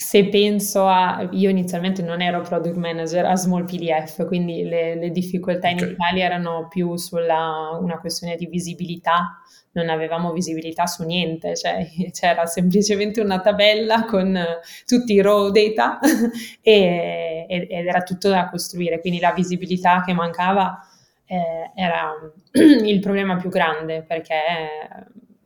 se penso a, io inizialmente non ero product manager a Small PDF, quindi le, le difficoltà okay. iniziali erano più sulla una questione di visibilità, non avevamo visibilità su niente, cioè c'era semplicemente una tabella con tutti i raw data e, ed era tutto da costruire, quindi la visibilità che mancava eh, era il problema più grande perché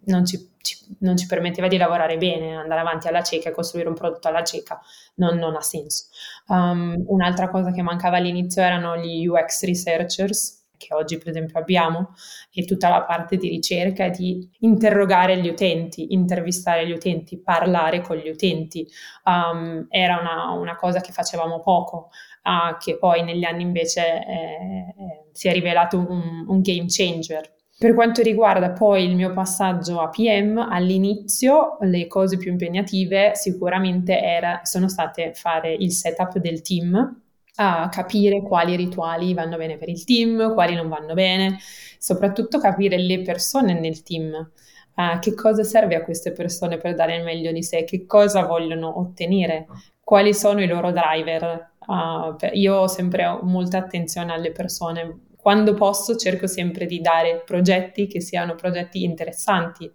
non ci ci, non ci permetteva di lavorare bene, andare avanti alla cieca e costruire un prodotto alla cieca, non, non ha senso. Um, un'altra cosa che mancava all'inizio erano gli UX researchers, che oggi per esempio abbiamo, e tutta la parte di ricerca di interrogare gli utenti, intervistare gli utenti, parlare con gli utenti. Um, era una, una, cosa che facevamo poco, uh, che poi negli anni invece eh, eh, si è rivelato un, un game changer per quanto riguarda poi il mio passaggio a PM, all'inizio le cose più impegnative sicuramente era, sono state fare il setup del team, a capire quali rituali vanno bene per il team, quali non vanno bene, soprattutto capire le persone nel team. Uh, che cosa serve a queste persone per dare il meglio di sé, che cosa vogliono ottenere, quali sono i loro driver. Uh, io ho sempre molta attenzione alle persone, quando posso cerco sempre di dare progetti che siano progetti interessanti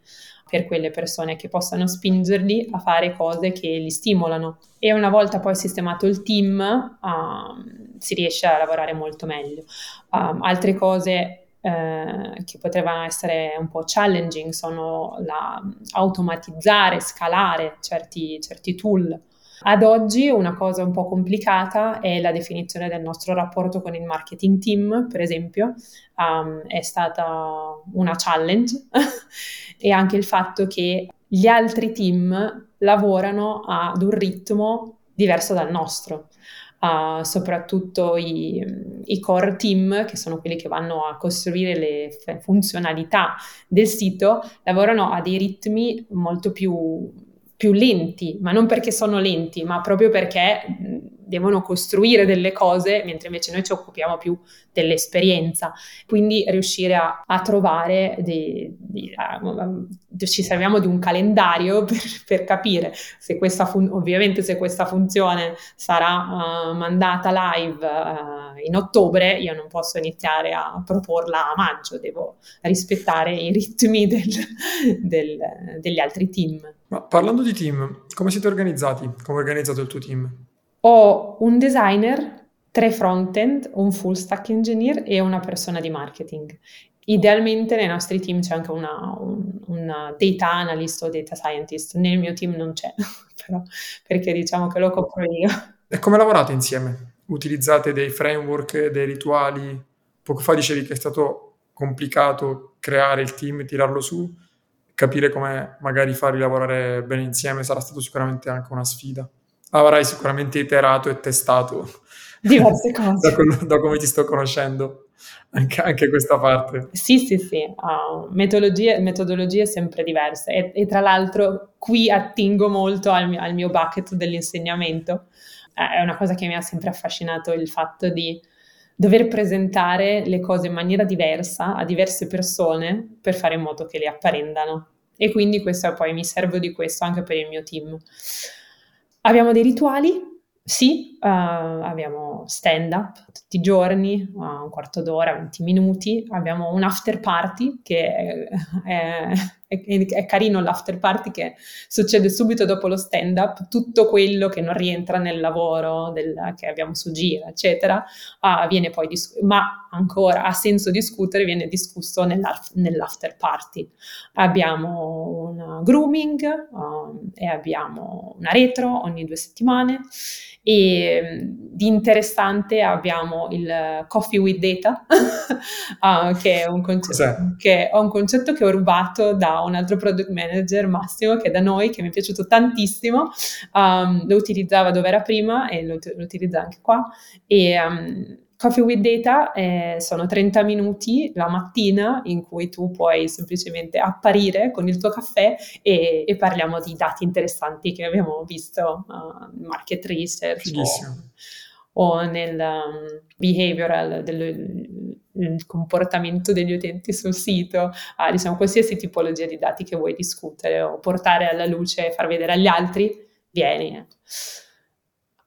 per quelle persone che possano spingerli a fare cose che li stimolano. E una volta poi sistemato il team, um, si riesce a lavorare molto meglio. Um, altre cose eh, che potevano essere un po' challenging sono la, automatizzare, scalare certi, certi tool ad oggi una cosa un po' complicata è la definizione del nostro rapporto con il marketing team, per esempio, um, è stata una challenge e anche il fatto che gli altri team lavorano ad un ritmo diverso dal nostro. Uh, soprattutto i, i, core team, che sono quelli che vanno a costruire le funzionalità del sito, lavorano a dei ritmi molto più più lenti, ma non perché sono lenti, ma proprio perché devono costruire delle cose, mentre invece noi ci occupiamo più dell'esperienza. Quindi riuscire a, a trovare, di, di, a, ci serviamo di un calendario per, per capire se questa, fun- ovviamente se questa funzione sarà uh, mandata live uh, in ottobre, io non posso iniziare a proporla a maggio, devo rispettare i ritmi del, del, degli altri team. Ma parlando di team, come siete organizzati? Come è organizzato il tuo team? Ho un designer, tre front-end, un full stack engineer e una persona di marketing. Idealmente nei nostri team c'è anche una, un, una data analyst o data scientist, nel mio team non c'è, però perché diciamo che lo copro io. E come lavorate insieme? Utilizzate dei framework, dei rituali? Poco fa dicevi che è stato complicato creare il team, tirarlo su capire come magari farli lavorare bene insieme sarà stato sicuramente anche una sfida. Avrai sicuramente iterato e testato diverse cose da, quello, da, come ti sto conoscendo. Anche, anche questa parte. Sì, sì, sì, uh, metodologie, metodologie, sempre diverse e, e, tra l'altro qui attingo molto al mio, al mio bucket dell'insegnamento. Uh, è una cosa che mi ha sempre affascinato il fatto di dover presentare le cose in maniera diversa a diverse persone per fare in modo che le apprendano. E quindi questo poi mi servo di questo anche per il mio team. Abbiamo dei rituali, sì, uh, abbiamo stand up tutti i giorni, uh, un quarto d'ora, 20 minuti, abbiamo un after party che è, è è, è, carino l'after party che succede subito dopo lo stand up, tutto quello che non rientra nel lavoro del, che abbiamo su Gira, eccetera, uh, viene poi discusso, ma ancora ha senso discutere, viene discusso nell'after party. Abbiamo un grooming um, e abbiamo una retro ogni due settimane e di interessante abbiamo il Coffee with Data, uh, che, è un concetto, che, è un concetto che ho rubato da un altro product manager, Massimo, che è da noi, che mi è piaciuto tantissimo. Um, lo utilizzava dove era prima e lo, lo utilizza anche qua. E, um, Coffee with Data eh, sono 30 minuti la mattina in cui tu puoi semplicemente apparire con il tuo caffè e, e parliamo di dati interessanti che abbiamo visto uh, market research o, o, nel um, behavioral del comportamento degli utenti sul sito, uh, diciamo qualsiasi tipologia di dati che vuoi discutere o portare alla luce e far vedere agli altri, vieni.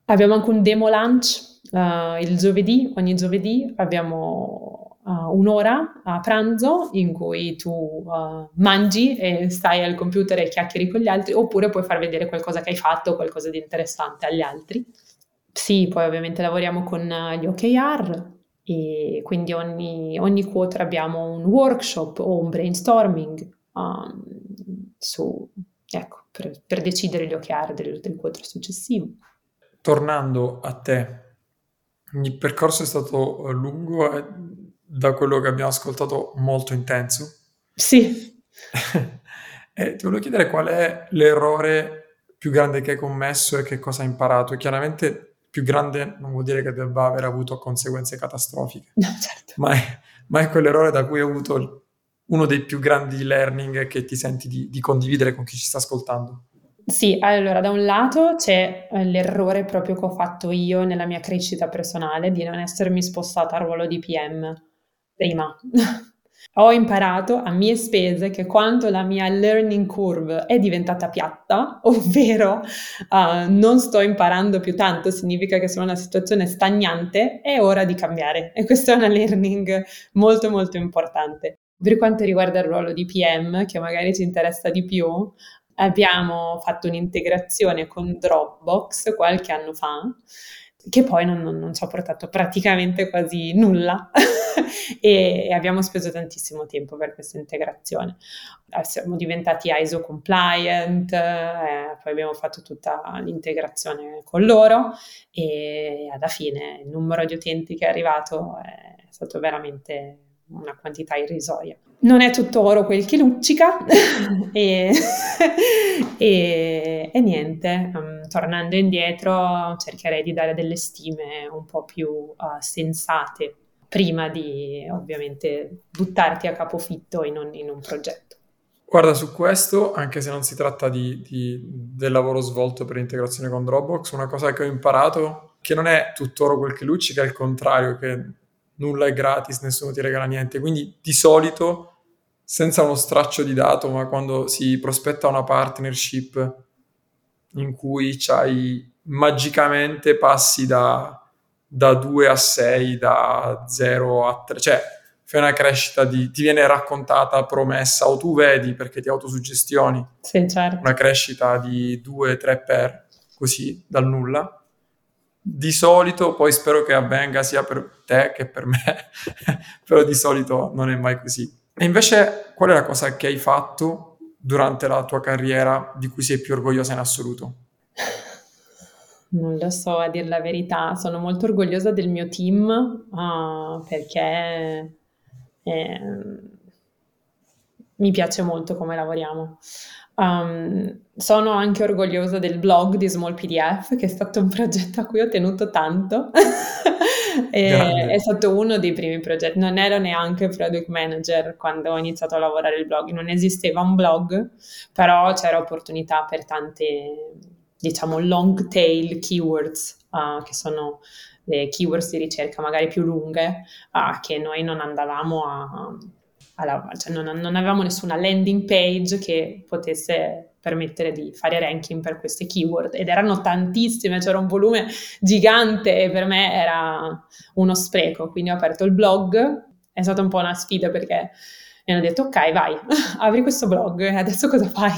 Abbiamo anche un demo lunch uh, il giovedì, ogni giovedì abbiamo uh, un'ora a pranzo in cui tu uh, mangi e stai al computer e chiacchieri con gli altri, oppure puoi far vedere qualcosa che hai fatto, qualcosa di interessante agli altri. Sì, poi ovviamente lavoriamo con gli OKR e quindi ogni, ogni quarter abbiamo un workshop o un brainstorming um, su, ecco, per, per, decidere gli OKR del, del quarter successivo. Tornando a te, il percorso è stato eh, lungo e da quello che abbiamo ascoltato molto intenso. Sì. e ti volevo chiedere qual è l'errore più grande che hai commesso e che cosa hai imparato. E chiaramente più grande non vuol dire che debba aver avuto conseguenze catastrofiche, no, certo. ma, è, ma, è, quell'errore da cui hai avuto uno dei più grandi learning che ti senti di, di condividere con chi ci sta ascoltando. Sì, allora da un lato c'è eh, l'errore proprio che ho fatto io nella mia crescita personale di non essermi spostata al ruolo di PM prima. ho imparato a mie spese che quando la mia learning curve è diventata piatta, ovvero uh, non sto imparando più tanto, significa che sono in una situazione stagnante, è ora di cambiare. E questa è una learning molto molto importante. Per quanto riguarda il ruolo di PM, che magari ci interessa di più, abbiamo fatto un'integrazione con Dropbox qualche anno fa che poi non, non, non ci ha portato praticamente quasi nulla e, e, abbiamo speso tantissimo tempo per questa integrazione. Eh, siamo diventati ISO compliant, eh, poi abbiamo fatto tutta l'integrazione con loro e alla fine il numero di utenti che è arrivato è stato veramente una quantità irrisoria. Non è tutto oro quel che luccica e, e, e, niente, um, tornando indietro cercherei di dare delle stime un po' più uh, sensate prima di ovviamente buttarti a capofitto in un, in un progetto. Guarda, su questo, anche se non si tratta di, di, del lavoro svolto per l'integrazione con Dropbox, una cosa che ho imparato, che non è tutto oro quel che luccica, è il contrario, che nulla è gratis, nessuno ti regala niente. Quindi di solito, senza uno straccio di dato, ma quando si prospetta una partnership in cui c'hai magicamente passi da, da 2 a 6, da 0 a 3, cioè fai una crescita di, ti viene raccontata, promessa, o tu vedi perché ti autosuggestioni sì, certo. una crescita di 2-3 per così dal nulla di solito, poi spero che avvenga sia per te che per me, però di solito non è mai così. E invece, qual è la cosa che hai fatto durante la tua carriera di cui sei più orgogliosa in assoluto? Non lo so, a dire la verità, sono molto orgogliosa del mio team uh, perché eh, mi piace molto come lavoriamo. Um, sono anche orgogliosa del blog di Small PDF, che è stato un progetto a cui ho tenuto tanto. è stato uno dei primi progetti, non ero neanche product manager quando ho iniziato a lavorare il blog, non esisteva un blog, però c'era opportunità per tante, diciamo, long tail keywords, uh, che sono le keywords di ricerca magari più lunghe, uh, che noi non andavamo a alla, cioè non, non, avevamo nessuna landing page che potesse permettere di fare ranking per queste keyword ed erano tantissime, c'era un volume gigante e per me era uno spreco, quindi ho aperto il blog, è stata un po' una sfida perché mi hanno detto ok vai, apri questo blog, adesso cosa fai?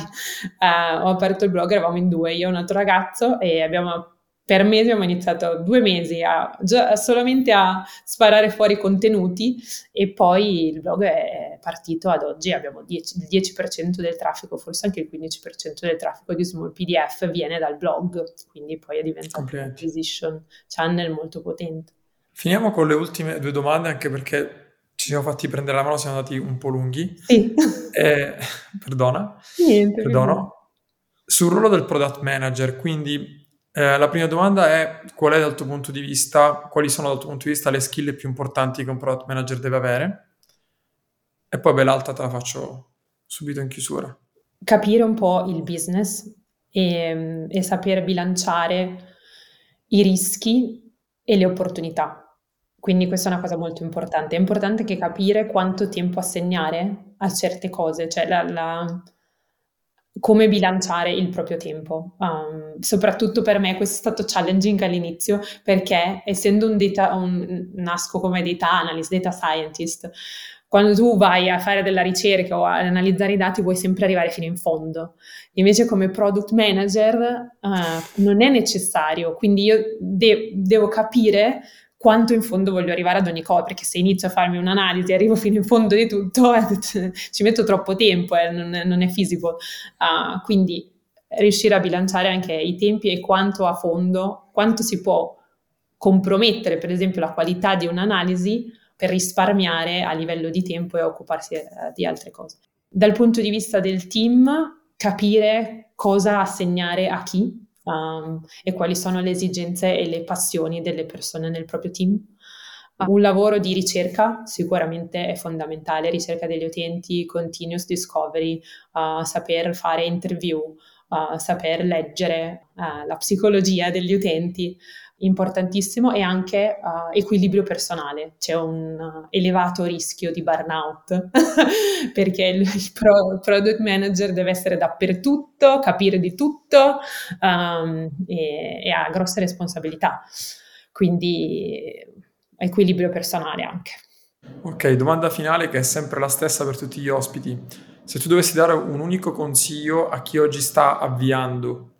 Uh, ho aperto il blog, eravamo in due, io e un altro ragazzo e abbiamo per mesi abbiamo iniziato due mesi a, già, solamente a sparare fuori contenuti e poi il blog è partito ad oggi, abbiamo 10, il 10% del traffico, forse anche il 15% del traffico di Small PDF viene dal blog, quindi poi è diventato un acquisition channel molto potente. Finiamo con le ultime due domande anche perché ci siamo fatti prendere la mano, siamo andati un po' lunghi. Sì. Eh, perdona. Niente. Perdono. Sul ruolo del product manager, quindi eh, la prima domanda è qual è dal tuo punto di vista, quali sono dal tuo punto di vista le skill più importanti che un product manager deve avere? E poi beh, l'altra te la faccio subito in chiusura. Capire un po' il business e, e saper bilanciare i rischi e le opportunità. Quindi questa è una cosa molto importante. È importante che capire quanto tempo assegnare a certe cose, cioè la, la come bilanciare il proprio tempo. Um, soprattutto per me questo è stato challenging all'inizio perché essendo un data, un, nasco come data analyst, data scientist, quando tu vai a fare della ricerca o ad analizzare i dati vuoi sempre arrivare fino in fondo. Invece come product manager uh, non è necessario, quindi io de- devo capire quanto in fondo voglio arrivare ad ogni cosa, perché se inizio a farmi un'analisi e arrivo fino in fondo di tutto, eh, ci metto troppo tempo, eh, non, non, è fisico. Uh, quindi riuscire a bilanciare anche i tempi e quanto a fondo, quanto si può compromettere, per esempio, la qualità di un'analisi per risparmiare a livello di tempo e occuparsi eh, di altre cose. Dal punto di vista del team, capire cosa assegnare a chi, um, e quali sono le esigenze e le passioni delle persone nel proprio team. Un lavoro di ricerca sicuramente è fondamentale, ricerca degli utenti, continuous discovery, uh, saper fare interview, uh, saper leggere uh, la psicologia degli utenti, importantissimo e anche uh, equilibrio personale. C'è un uh, elevato rischio di burnout perché il, il pro, product manager deve essere dappertutto, capire di tutto um, e, e ha grosse responsabilità. Quindi equilibrio personale anche. Ok, domanda finale che è sempre la stessa per tutti gli ospiti. Se tu dovessi dare un unico consiglio a chi oggi sta avviando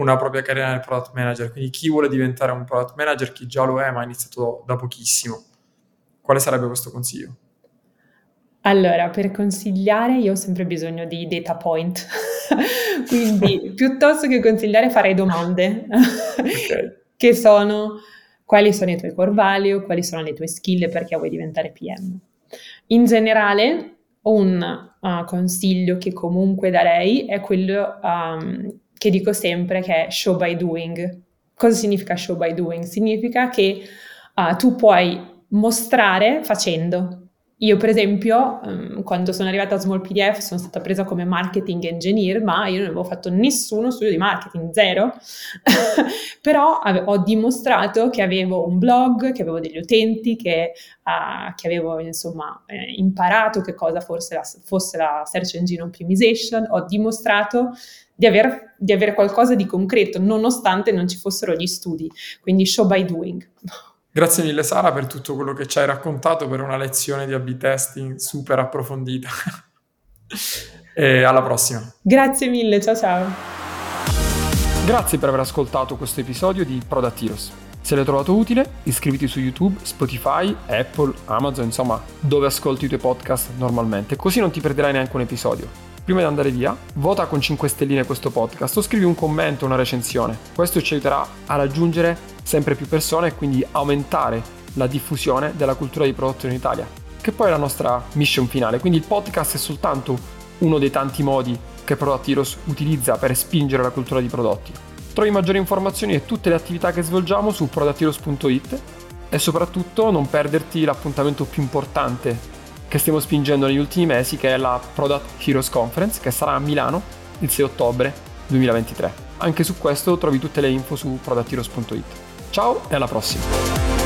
una propria carriera nel product manager, quindi chi vuole diventare un product manager, chi già lo è ma ha iniziato da pochissimo, quale sarebbe questo consiglio? Allora, per consigliare io ho sempre bisogno di data point, quindi piuttosto che consigliare farei domande okay. che sono quali sono i tuoi core value, quali sono le tue skill perché vuoi diventare PM. In generale, un uh, consiglio che comunque darei è quello um, che dico sempre che è show by doing. Cosa significa show by doing? Significa che uh, tu puoi mostrare facendo. Io, per esempio, um, quando sono arrivata a Small PDF sono stata presa come marketing engineer, ma io non avevo fatto nessuno studio di marketing, zero. Però ho dimostrato che avevo un blog, che avevo degli utenti, che, uh, che avevo insomma eh, imparato che cosa fosse la, fosse la search engine optimization. Ho dimostrato di, aver, di avere qualcosa di concreto, nonostante non ci fossero gli studi. Quindi show by doing. Grazie mille Sara per tutto quello che ci hai raccontato, per una lezione di A-B testing super approfondita. e alla prossima. Grazie mille, ciao ciao. Grazie per aver ascoltato questo episodio di Product Heroes. Se l'hai trovato utile, iscriviti su YouTube, Spotify, Apple, Amazon, insomma, dove ascolti i tuoi podcast normalmente, così non ti perderai neanche un episodio. Prima di andare via, vota con 5 stelline questo podcast o scrivi un commento una recensione. Questo ci aiuterà a raggiungere sempre più persone e quindi aumentare la diffusione della cultura di prodotto in Italia, che poi è la nostra mission finale. Quindi il podcast è soltanto uno dei tanti modi che Product utilizza per spingere la cultura di prodotti. Trovi maggiori informazioni e tutte le attività che svolgiamo su productheroes.it e soprattutto non perderti l'appuntamento più importante che stiamo spingendo negli ultimi mesi che è la Product Heroes Conference che sarà a Milano il 6 ottobre 2023. Anche su questo trovi tutte le info su productheroes.it. Ciao e alla prossima!